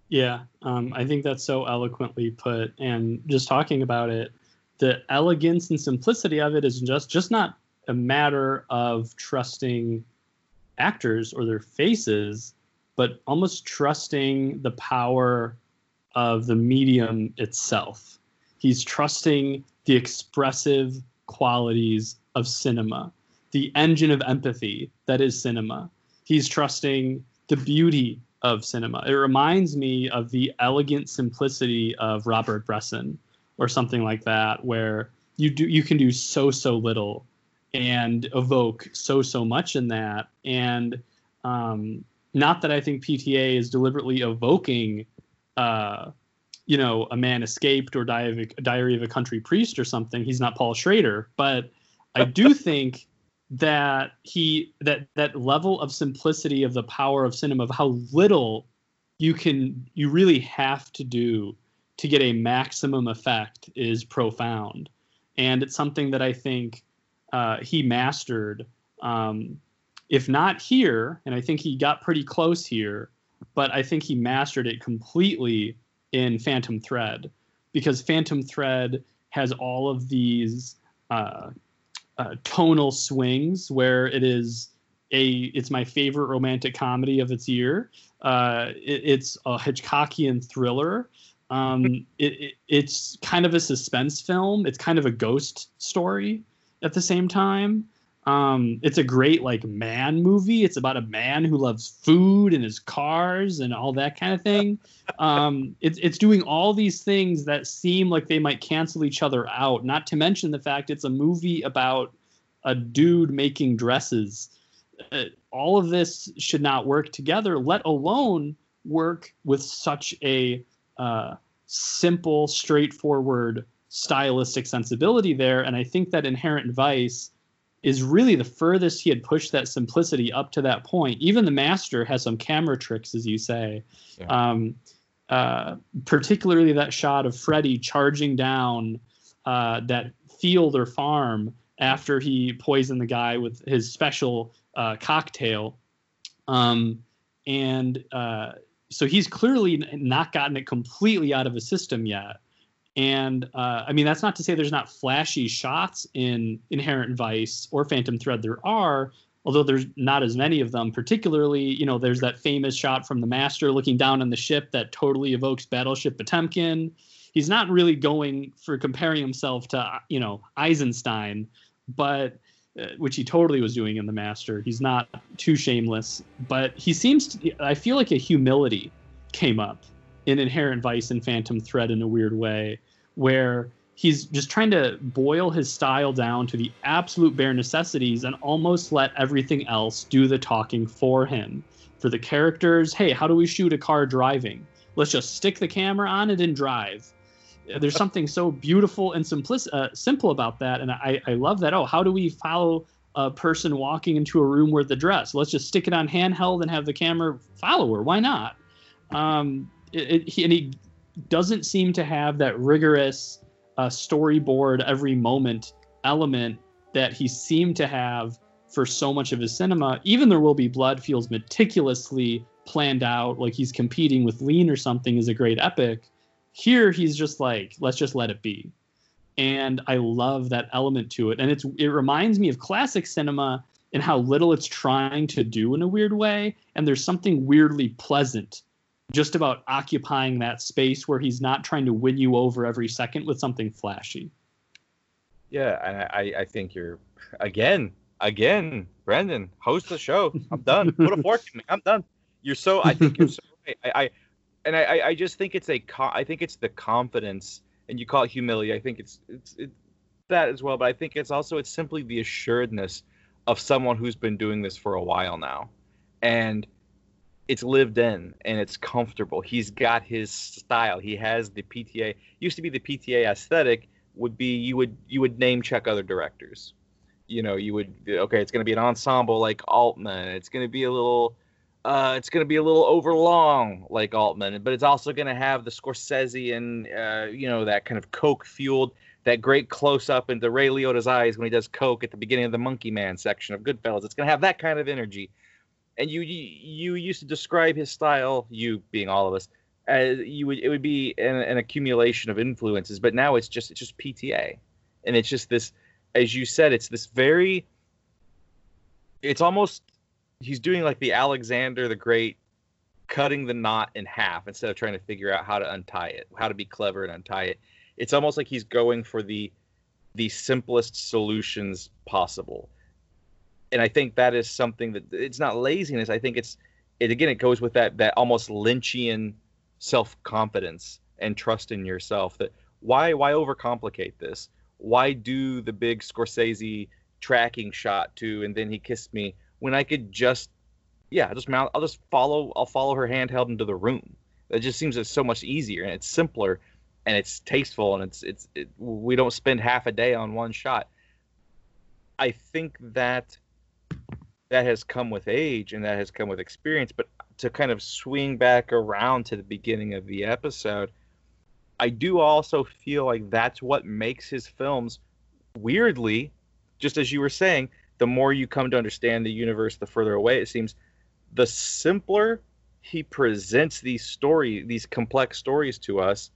Yeah, um, I think that's so eloquently put. And just talking about it, the elegance and simplicity of it is just just not a matter of trusting actors or their faces, but almost trusting the power of the medium itself. He's trusting the expressive qualities of cinema, the engine of empathy that is cinema. He's trusting the beauty of cinema. It reminds me of the elegant simplicity of Robert Bresson or something like that, where you do you can do so so little and evoke so so much in that. And um, not that I think PTA is deliberately evoking, uh, you know, a man escaped or of a, Diary of a Country Priest or something. He's not Paul Schrader, but I do think that he that that level of simplicity of the power of cinema of how little you can you really have to do to get a maximum effect is profound and it's something that i think uh, he mastered um, if not here and i think he got pretty close here but i think he mastered it completely in phantom thread because phantom thread has all of these uh, uh, tonal swings where it is a it's my favorite romantic comedy of its year. Uh, it, it's a Hitchcockian thriller. Um, it, it, it's kind of a suspense film. It's kind of a ghost story at the same time. Um, it's a great like man movie. It's about a man who loves food and his cars and all that kind of thing. Um, it's it's doing all these things that seem like they might cancel each other out. Not to mention the fact it's a movie about a dude making dresses. Uh, all of this should not work together, let alone work with such a uh, simple, straightforward stylistic sensibility there. And I think that Inherent Vice is really the furthest he had pushed that simplicity up to that point. Even the master has some camera tricks, as you say. Yeah. Um, uh, particularly that shot of Freddie charging down uh, that field or farm after he poisoned the guy with his special uh, cocktail. Um, and uh, so he's clearly not gotten it completely out of his system yet. And uh, I mean, that's not to say there's not flashy shots in Inherent Vice or Phantom Thread. There are, although there's not as many of them. Particularly, you know, there's that famous shot from the Master looking down on the ship that totally evokes Battleship Potemkin. He's not really going for comparing himself to, you know, Eisenstein, but uh, which he totally was doing in the Master. He's not too shameless, but he seems to. I feel like a humility came up in Inherent Vice and Phantom Thread in a weird way, where he's just trying to boil his style down to the absolute bare necessities and almost let everything else do the talking for him. For the characters, hey, how do we shoot a car driving? Let's just stick the camera on it and drive. There's something so beautiful and uh, simple about that, and I, I love that. Oh, how do we follow a person walking into a room with the dress? Let's just stick it on handheld and have the camera follow her. Why not? Um, it, it, he, and he doesn't seem to have that rigorous uh, storyboard every moment element that he seemed to have for so much of his cinema. Even There Will Be Blood feels meticulously planned out, like he's competing with Lean or something, is a great epic. Here, he's just like, let's just let it be. And I love that element to it. And it's it reminds me of classic cinema and how little it's trying to do in a weird way. And there's something weirdly pleasant just about occupying that space where he's not trying to win you over every second with something flashy. Yeah, and I, I think you're again, again, Brendan, host the show. I'm done. Put a fork in me. I'm done. You're so. I think you're so. Right. I, I and I, I just think it's a. I think it's the confidence, and you call it humility. I think it's it's it, that as well, but I think it's also it's simply the assuredness of someone who's been doing this for a while now, and it's lived in and it's comfortable. He's got his style. He has the PTA. Used to be the PTA aesthetic would be you would you would name check other directors. You know, you would okay, it's going to be an ensemble like Altman. It's going to be a little uh, it's going to be a little overlong like Altman, but it's also going to have the Scorsese and uh, you know that kind of coke fueled that great close up into Ray Liotta's eyes when he does coke at the beginning of the Monkey Man section of Goodfellas. It's going to have that kind of energy and you, you used to describe his style, you being all of us, as you would it would be an, an, accumulation of influences, but now it's just it's just PTA, and it's just this, as you said, it's this very. It's almost he's doing like the Alexander the Great, cutting the knot in half instead of trying to figure out how to untie it, how to be clever and untie it. It's almost like he's going for the the simplest solutions possible. And I think that is something that it's not laziness. I think it's it again it goes with that that almost Lynchian self-confidence and trust in yourself that why why overcomplicate this? Why do the big Scorsese tracking shot to and then he kissed me when I could just yeah, I'll just mount I'll just follow I'll follow her handheld into the room. It just seems it's so much easier and it's simpler and it's tasteful and it's it's it, we don't spend half a day on one shot. I think that that has come with age and that has come with experience, but to kind of swing back around to the beginning of the episode, I do also feel like that's what makes his films weirdly, just as you were saying, the more you come to understand the universe, the further away it seems, the simpler he presents these story, these complex stories to us,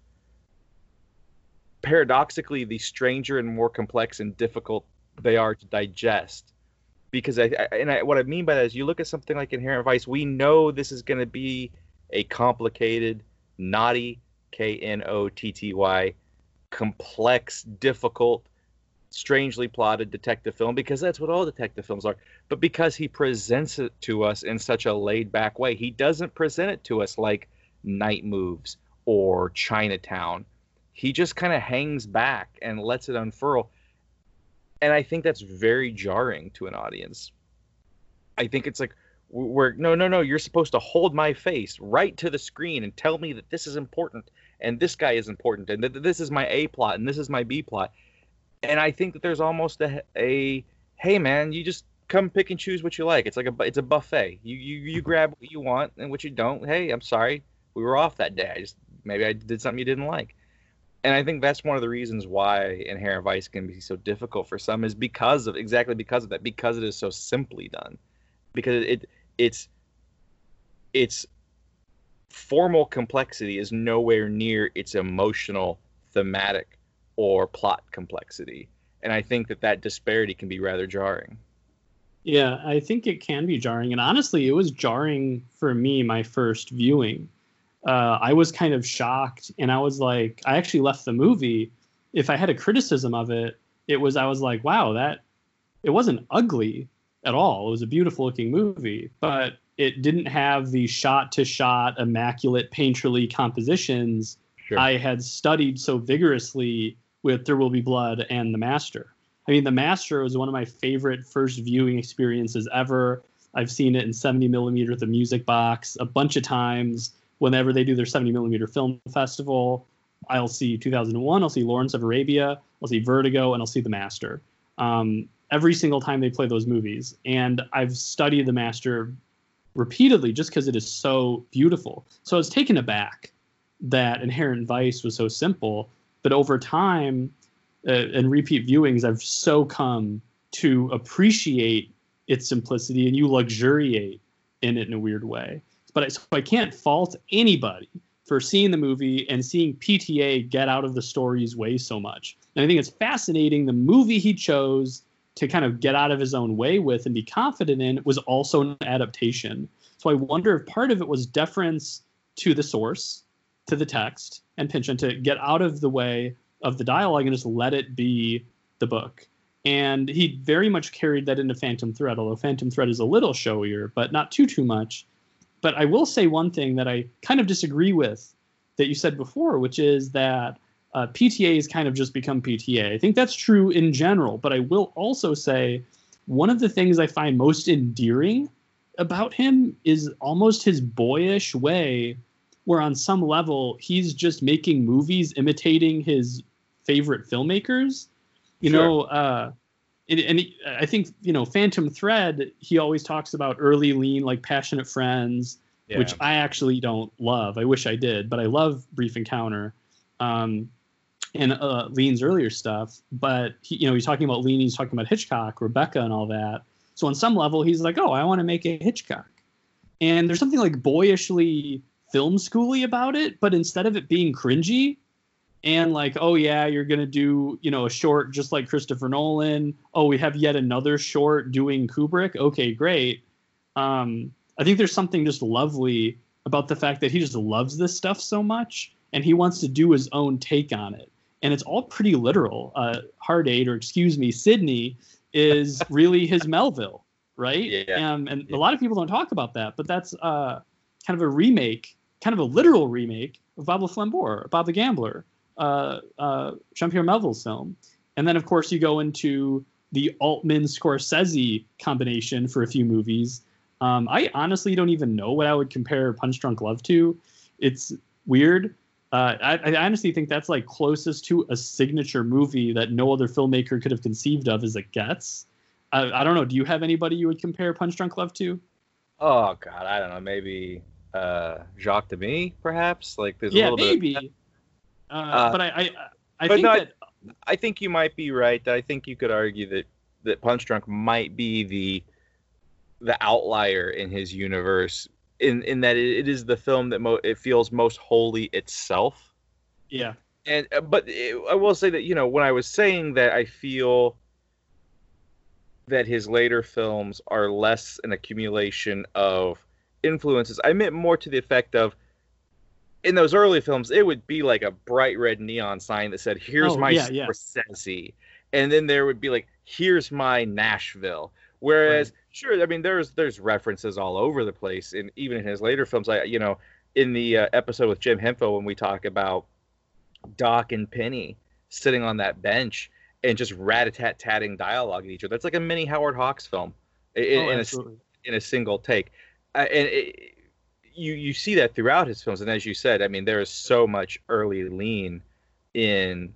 paradoxically, the stranger and more complex and difficult they are to digest. Because I, I and I, what I mean by that is, you look at something like Inherent Vice, we know this is going to be a complicated, knotty, K N O T T Y, complex, difficult, strangely plotted detective film because that's what all detective films are. But because he presents it to us in such a laid back way, he doesn't present it to us like Night Moves or Chinatown he just kind of hangs back and lets it unfurl. And I think that's very jarring to an audience. I think it's like, we're no, no, no, you're supposed to hold my face right to the screen and tell me that this is important and this guy is important and that this is my A plot and this is my B plot. And I think that there's almost a, a hey man, you just come pick and choose what you like. It's like a it's a buffet. You you you grab what you want and what you don't. Hey, I'm sorry, we were off that day. I just maybe I did something you didn't like and I think that's one of the reasons why Inherent Vice can be so difficult for some is because of exactly because of that because it is so simply done. Because it it's it's formal complexity is nowhere near its emotional thematic or plot complexity. And I think that that disparity can be rather jarring. Yeah, I think it can be jarring. And honestly it was jarring for me my first viewing uh, I was kind of shocked, and I was like, I actually left the movie. If I had a criticism of it, it was I was like, wow, that it wasn't ugly at all. It was a beautiful looking movie, but it didn't have the shot to shot, immaculate, painterly compositions sure. I had studied so vigorously with There Will Be Blood and The Master. I mean, The Master was one of my favorite first viewing experiences ever. I've seen it in 70 millimeter, the music box, a bunch of times whenever they do their 70 millimeter film festival, I'll see 2001, I'll see Lawrence of Arabia, I'll see Vertigo, and I'll see The Master. Um, every single time they play those movies. And I've studied The Master repeatedly just because it is so beautiful. So I was taken aback that Inherent Vice was so simple. But over time uh, and repeat viewings, I've so come to appreciate its simplicity and you luxuriate in it in a weird way but I, so I can't fault anybody for seeing the movie and seeing PTA get out of the story's way so much. And I think it's fascinating the movie he chose to kind of get out of his own way with and be confident in was also an adaptation. So I wonder if part of it was deference to the source, to the text, and Pynchon to get out of the way of the dialogue and just let it be the book. And he very much carried that into Phantom Thread, although Phantom Thread is a little showier, but not too too much. But I will say one thing that I kind of disagree with that you said before, which is that uh, PTA has kind of just become PTA. I think that's true in general, but I will also say one of the things I find most endearing about him is almost his boyish way, where on some level he's just making movies imitating his favorite filmmakers. You sure. know, uh, and, and I think you know Phantom Thread. He always talks about early lean, like Passionate Friends, yeah. which I actually don't love. I wish I did, but I love Brief Encounter, um, and uh, Lean's earlier stuff. But he, you know, he's talking about Lean. He's talking about Hitchcock, Rebecca, and all that. So on some level, he's like, "Oh, I want to make a Hitchcock," and there's something like boyishly film schooly about it. But instead of it being cringy, and like oh yeah you're gonna do you know a short just like christopher nolan oh we have yet another short doing kubrick okay great um i think there's something just lovely about the fact that he just loves this stuff so much and he wants to do his own take on it and it's all pretty literal. Uh, Hard Eight, or excuse me, Sydney, is really his Melville, right? Yeah. Um, and a lot of people don't talk about that, but that's uh, kind of a remake, kind of a literal remake of Bob le Flambeur, Bob the Gambler, uh, uh, Jean Pierre Melville's film. And then, of course, you go into the Altman Scorsese combination for a few movies. Um, I honestly don't even know what I would compare Punch Drunk Love to. It's weird. Uh, I, I honestly think that's like closest to a signature movie that no other filmmaker could have conceived of as it gets. I, I don't know. Do you have anybody you would compare Punch Drunk Love to? Oh God, I don't know. Maybe uh, Jacques Demy, perhaps. Like there's a yeah, little bit. maybe. Of, uh, Uh, but I, I, I but think that I think you might be right. I think you could argue that that Punch Drunk might be the the outlier in his universe. In in that it, it is the film that mo- it feels most wholly itself. yeah, and uh, but it, I will say that you know when I was saying that I feel that his later films are less an accumulation of influences. I meant more to the effect of in those early films it would be like a bright red neon sign that said here's Oh, my yeah, yeah. And then there would be like here's my Nashville. Whereas sure I mean there's there's references all over the place and even in his later films I you know in the uh, episode with Jim Hemphill when we talk about Doc and Penny sitting on that bench and just rat-a-tat-tatting dialogue at each other. That's like a mini Howard Hawks film in, oh, in, a, in a single take. Uh, and it, you you see that throughout his films. And as you said, I mean, there is so much early lean in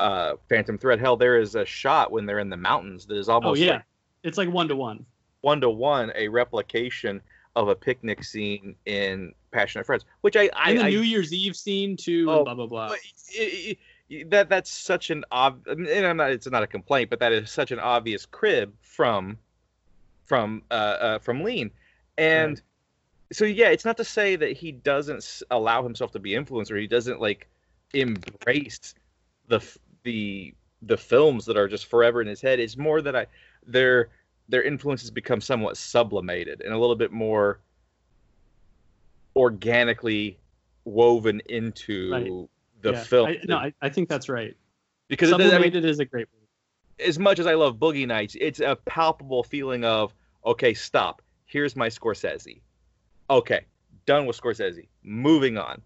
uh, Phantom Thread. Hell, there is a shot when they're in the mountains that is almost Oh yeah, like it's like one to one. one to one a replication of a picnic scene in Passion Passionate Friends, which I I, And the I New Year's Eve scene too, Oh, blah blah blah. It- it- that that's such an ob and I'm not, it's not a complaint, but that is such an obvious crib from from uh, uh from Lean, and Right. So yeah, it's not to say that he doesn't allow himself to be influenced or he doesn't like embrace the the the films that are just forever in his head. It's more that I their their influences become somewhat sublimated and a little bit more organically woven into Right. the Yeah, film. I, no, I, I think that's right. because it, I mean, Sublimated is a great word. as much as I love Boogie Nights, it's a palpable feeling of okay, stop. Here's my Scorsese. Okay, done with Scorsese. Moving on.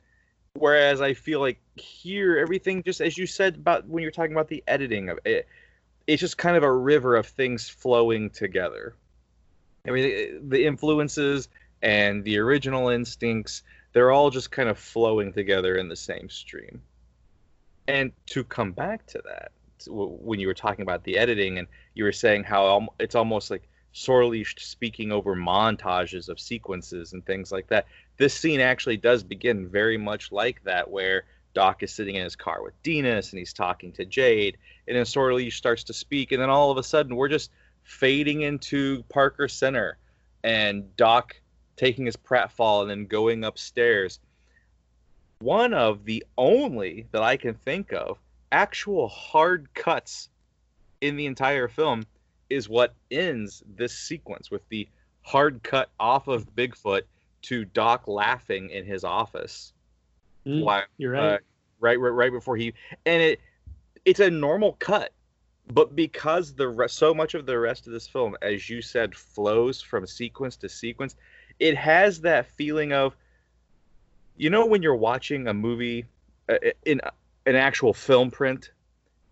Whereas I feel like here, everything just as you said about when you're talking about the editing of it, it's just kind of a river of things flowing together. I mean, the influences and the original instincts, they're all just kind of flowing together in the same stream. And to come back to that, when you were talking about the editing and you were saying how it's almost like sorely speaking over montages of sequences and things like that. This scene actually does begin very much like that, where Doc is sitting in his car with Denis and he's talking to Jade, and then Sorley starts to speak, and then all of a sudden we're just fading into Parker Center and Doc taking his pratfall and then going upstairs. One of the only that I can think of actual hard cuts in the entire film is what ends this sequence with the hard cut off of Bigfoot to Doc laughing in his office. Mm, While, you're uh, right. right, right, right before he, and it, it's a normal cut, but because the re- so much of the rest of this film, as you said, flows from sequence to sequence, it has that feeling of, you know, when you're watching a movie uh, in an actual film print,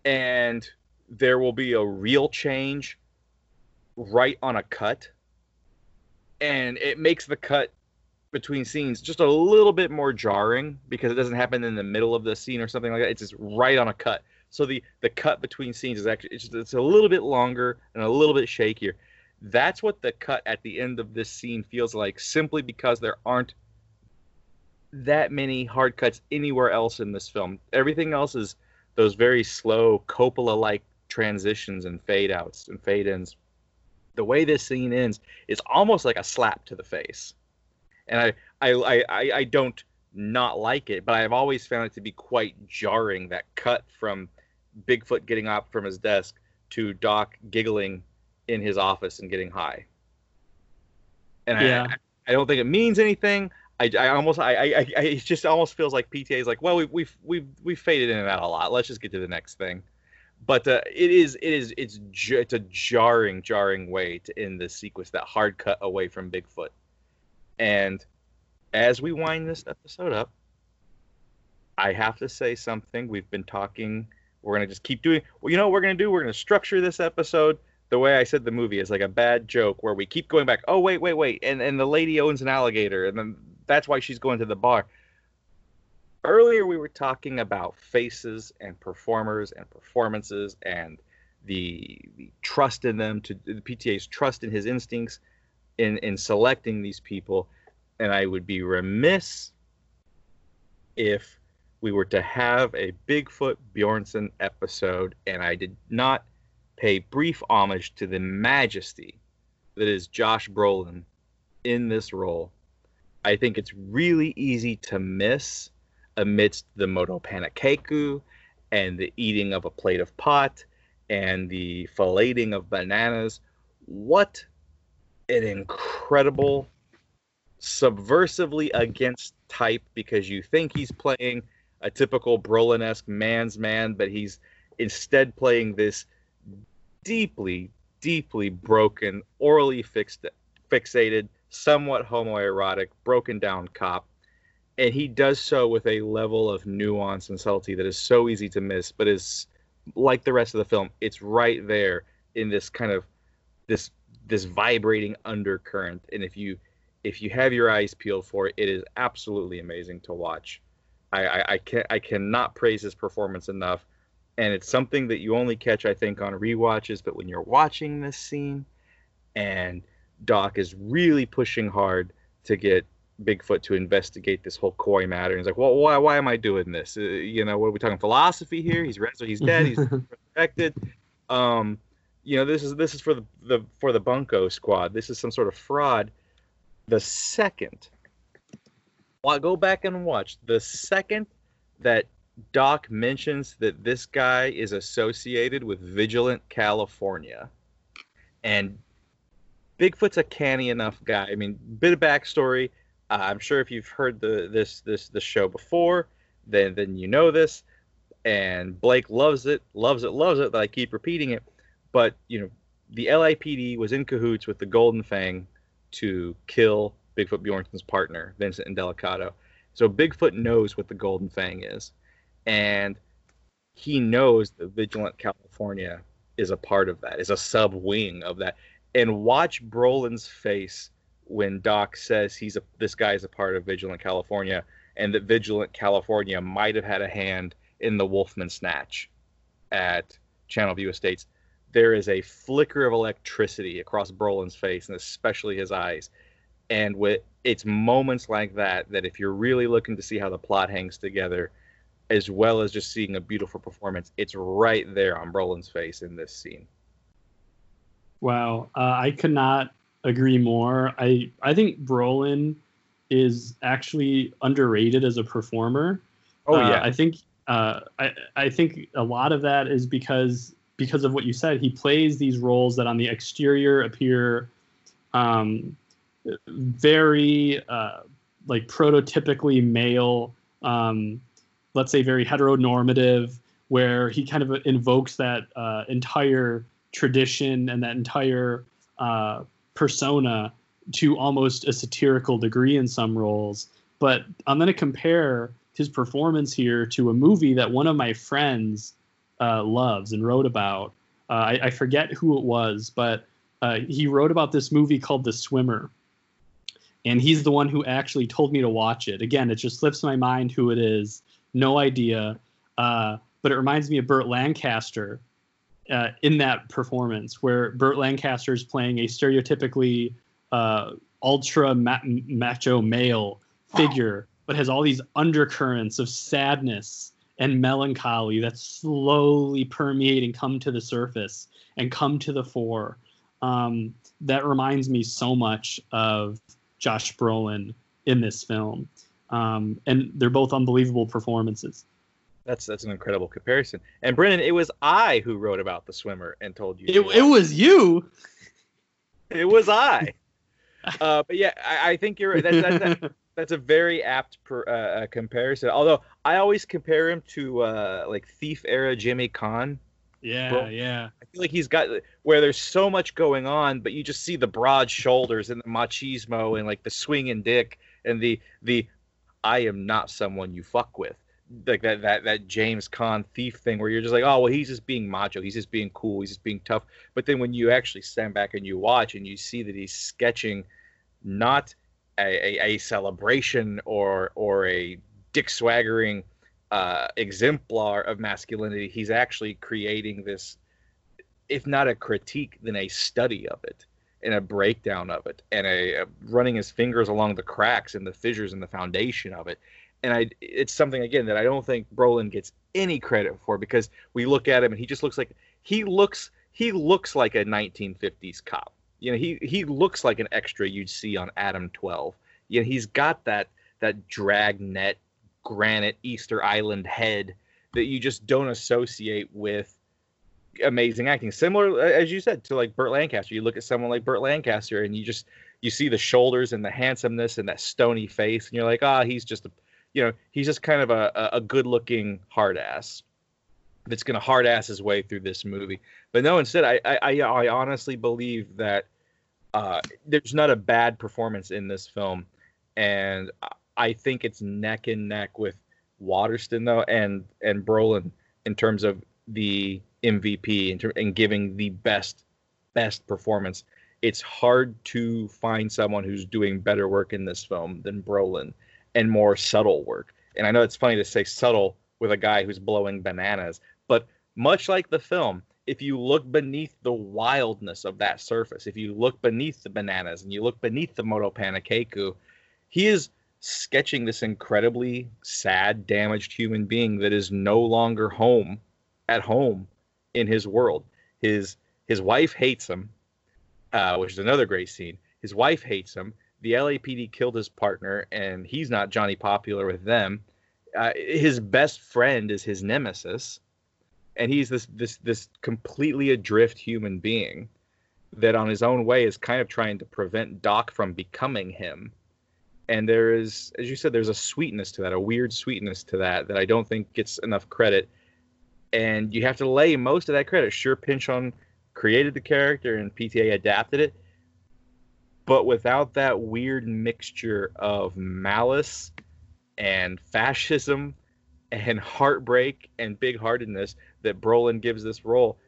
and there will be a real change right on a cut, and it makes the cut between scenes just a little bit more jarring because it doesn't happen in the middle of the scene or something like that. It's just right on a cut. So the the cut between scenes is actually it's, just, it's a little bit longer and a little bit shakier. That's what the cut at the end of this scene feels like, simply because there aren't that many hard cuts anywhere else in this film. Everything else is those very slow Coppola-like transitions and fade outs and fade ins. The way this scene ends is almost like a slap to the face and I, I, I, I, don't not like it, but I've always found it to be quite jarring that cut from Bigfoot getting up from his desk to Doc giggling in his office and getting high. And Yeah. I, I don't think it means anything. I, I almost I, I, I it just almost feels like PTA is like well we've we've we've we've faded in and out a lot. Let's just get to the next thing. But uh, it is it is it's it's a jarring jarring way to end the sequence that hard cut away from Bigfoot. And as we wind this episode up, I have to say something. We've been talking. We're gonna just keep doing. Well, you know what we're gonna do? We're gonna structure this episode the way I said the movie is like a bad joke where we keep going back. Oh wait, wait, wait, and and the lady owns an alligator, and then that's why she's going to the bar. Earlier we were talking about faces and performers and performances and the, the trust in them to the PTA's trust in his instincts in in selecting these people, and I would be remiss if we were to have a Bigfoot Bjornsen episode and I did not pay brief homage to the majesty that is Josh Brolin in this role. I think it's really easy to miss amidst the moto panakeku and the eating of a plate of pot and the filleting of bananas. What an incredible, subversively against type because you think he's playing a typical Brolin-esque man's man, but he's instead playing this deeply, deeply broken, orally fixed, fixated, somewhat homoerotic, broken down cop. And he does so with a level of nuance and subtlety that is so easy to miss, but is like the rest of the film, it's right there in this kind of this this vibrating undercurrent. And if you if you have your eyes peeled for it, it is absolutely amazing to watch. I, I, I can I cannot praise his performance enough and it's something that you only catch i think on re-watches but when you're watching this scene and doc is really pushing hard to get bigfoot to investigate this whole Coy matter and he's like well why, why am i doing this uh, you know what are we talking philosophy here he's so he's dead he's resurrected um you know this is this is for the, the for the bunko squad this is some sort of fraud the second well, go back and watch the second that Doc mentions that this guy is associated with Vigilant California. And Bigfoot's a canny enough guy. I mean, bit of backstory. Uh, I'm sure if you've heard the this this the show before, then then you know this. And Blake loves it, loves it, loves it. That I keep repeating it. But you know, the LAPD was in cahoots with the Golden Fang to kill Bigfoot Bjornsen's partner, Vincent and Indelicato. So Bigfoot knows what the Golden Fang is and he knows that Vigilant California is a part of that, is a sub wing of that. And watch Brolin's face when Doc says he's a this guy is a part of Vigilant California, and that Vigilant California might have had a hand in the Wolfmann snatch at Channel View Estates. There is a flicker of electricity across Brolin's face, and especially his eyes. And with it's moments like that that if you're really looking to see how the plot hangs together, as well as just seeing a beautiful performance. It's right there on Brolin's face in this scene. Wow, uh, I could not agree more. I I think Brolin is actually underrated as a performer. Oh yeah, uh, I think uh, I I think a lot of that is because because of what you said. He plays these roles that on the exterior appear um, very uh, like prototypically male. Um, let's say very heteronormative where he kind of invokes that uh, entire tradition and that entire uh, persona to almost a satirical degree in some roles but i'm going to compare his performance here to a movie that one of my friends uh, loves and wrote about. Uh, I, I, forget who it was but uh, he wrote about this movie called the swimmer. And he's the one who actually told me to watch it. Again it just slips my mind who it is. No idea. Uh, but it reminds me of Burt Lancaster uh, in that performance, where Burt Lancaster is playing a stereotypically uh, ultra ma- macho male figure, but has all these undercurrents of sadness and melancholy that slowly permeate and come to the surface and come to the fore. Um, that reminds me so much of Josh Brolin in this film um, and they're both unbelievable performances. That's that's an incredible comparison. And Brendan, it was I who wrote about the swimmer and told you. It, it was you. It was I. uh, but yeah, I, I, think you're right. That, that, that, that's a very apt per, uh, uh, comparison. Although I always compare him to uh, like Thief era Jimmy Caan. Yeah, Bro- yeah. I feel like he's got where there's so much going on, but you just see the broad shoulders and the machismo and like the swinging dick and the the I am not someone you fuck with. Like that that that James Caan thief thing where you're just like, oh well, he's just being macho, he's just being cool, he's just being tough. But then when you actually stand back and you watch and you see that he's sketching not a, a, a celebration or or a dick swaggering uh, exemplar of masculinity, he's actually creating this, if not a critique, then a study of it and a breakdown of it and a, a running his fingers along the cracks and the fissures in the foundation of it. And I, it's something again that I don't think Brolin gets any credit for because we look at him and he just looks like he looks he looks like a 1950s cop. You know, he he looks like an extra you'd see on Adam 12. You know, he's got that that dragnet granite Easter Island head that you just don't associate with amazing acting. Similar, as you said, to like Burt Lancaster. You look at someone like Burt Lancaster, and you just you see the shoulders and the handsomeness and that stony face, and you're like, ah, he's just a, you know, he's just kind of a a good-looking hard ass that's going to hard ass his way through this movie. But no, instead, I I, I honestly believe that uh, there's not a bad performance in this film, and I think it's neck and neck with Waterston though, and and Brolin in terms of the MVP and, ter- and giving the best best performance. It's hard to find someone who's doing better work in this film than Brolin and more subtle work. And I know it's funny to say subtle with a guy who's blowing bananas, but much like the film, if you look beneath the wildness of that surface, if you look beneath the bananas and you look beneath the Moto Panakeku, he is sketching this incredibly sad, damaged human being that is no longer home at home in his world. His his wife hates him, uh, which is another great scene. His wife hates him. The LAPD killed his partner, and he's not Johnny Popular with them. Uh, his best friend is his nemesis, and he's this this this completely adrift human being that, on his own way, is kind of trying to prevent Doc from becoming him. And there is, as you said, there's a sweetness to that, a weird sweetness to that that I don't think gets enough credit and you have to lay most of that credit. Sure, Pynchon created the character and PTA adapted it, but without that weird mixture of malice and fascism and heartbreak and big-heartedness that Brolin gives this role,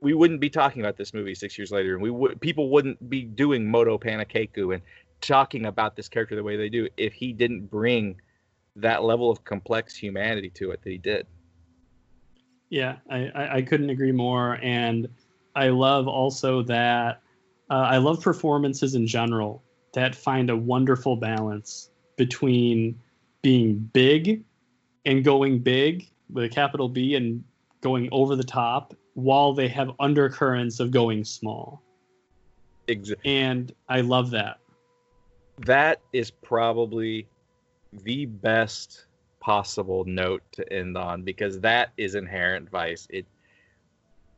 we wouldn't be talking about this movie six years later, and we would people wouldn't be doing Moto Panakeku and talking about this character the way they do if he didn't bring that level of complex humanity to it that he did. Yeah, I, I couldn't agree more. And I love also that uh, I love performances in general that find a wonderful balance between being big and going big with a capital B and going over the top while they have undercurrents of going small. Exactly. And I love that. That is probably the best possible note to end on because that is inherent vice. It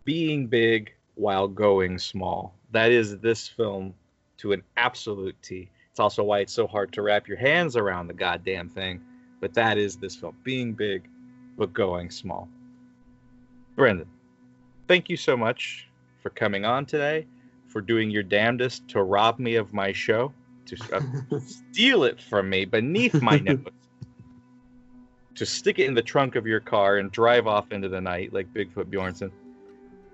being big while going small. That is this film to an absolute T. It's also why it's so hard to wrap your hands around the goddamn thing. But that is this film being big but going small. Brendan, thank you so much for coming on today, for doing your damnedest to rob me of my show, to uh, steal it from me beneath my nose to stick it in the trunk of your car and drive off into the night like Bigfoot Bjornsen.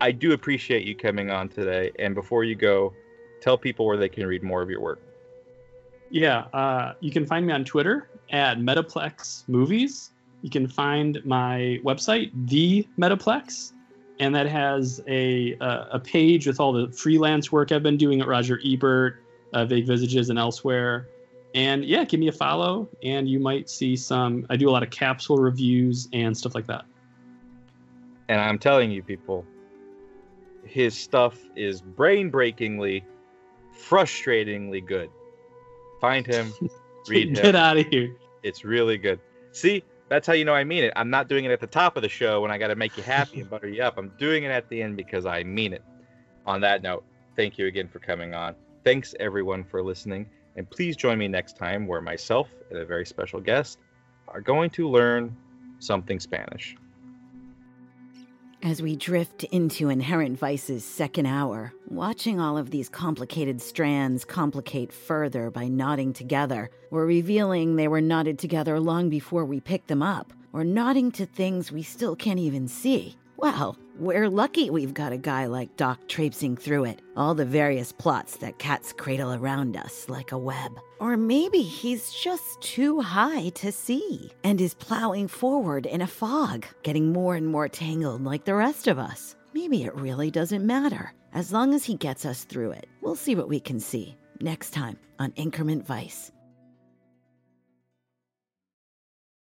I do appreciate you coming on today. And before you go, tell people where they can read more of your work. Yeah, uh, you can find me on Twitter at Metaplex Movies. You can find my website, The Metaplex, and that has a uh, a page with all the freelance work I've been doing at Roger Ebert, uh, Vague Visages, and elsewhere. And yeah, give me a follow, and you might see some. I do a lot of capsule reviews and stuff like that. And I'm telling you, people, his stuff is brain breakingly, frustratingly good. Find him, read him. Get out of here. It's really good. See, that's how you know I mean it. I'm not doing it at the top of the show when I got to make you happy and butter you up. I'm doing it at the end because I mean it. On that note, thank you again for coming on. Thanks everyone for listening And please join me next time where myself and a very special guest are going to learn something Spanish. As we drift into Inherent Vice's second hour, watching all of these complicated strands complicate further by knotting together, we're revealing they were knotted together long before we picked them up, or knotting to things we still can't even see. Well, we're lucky we've got a guy like Doc traipsing through it, all the various plots that cats cradle around us like a web. Or maybe he's just too high to see and is plowing forward in a fog, getting more and more tangled like the rest of us. Maybe it really doesn't matter. As long as he gets us through it, we'll see what we can see next time on Inherent Vice.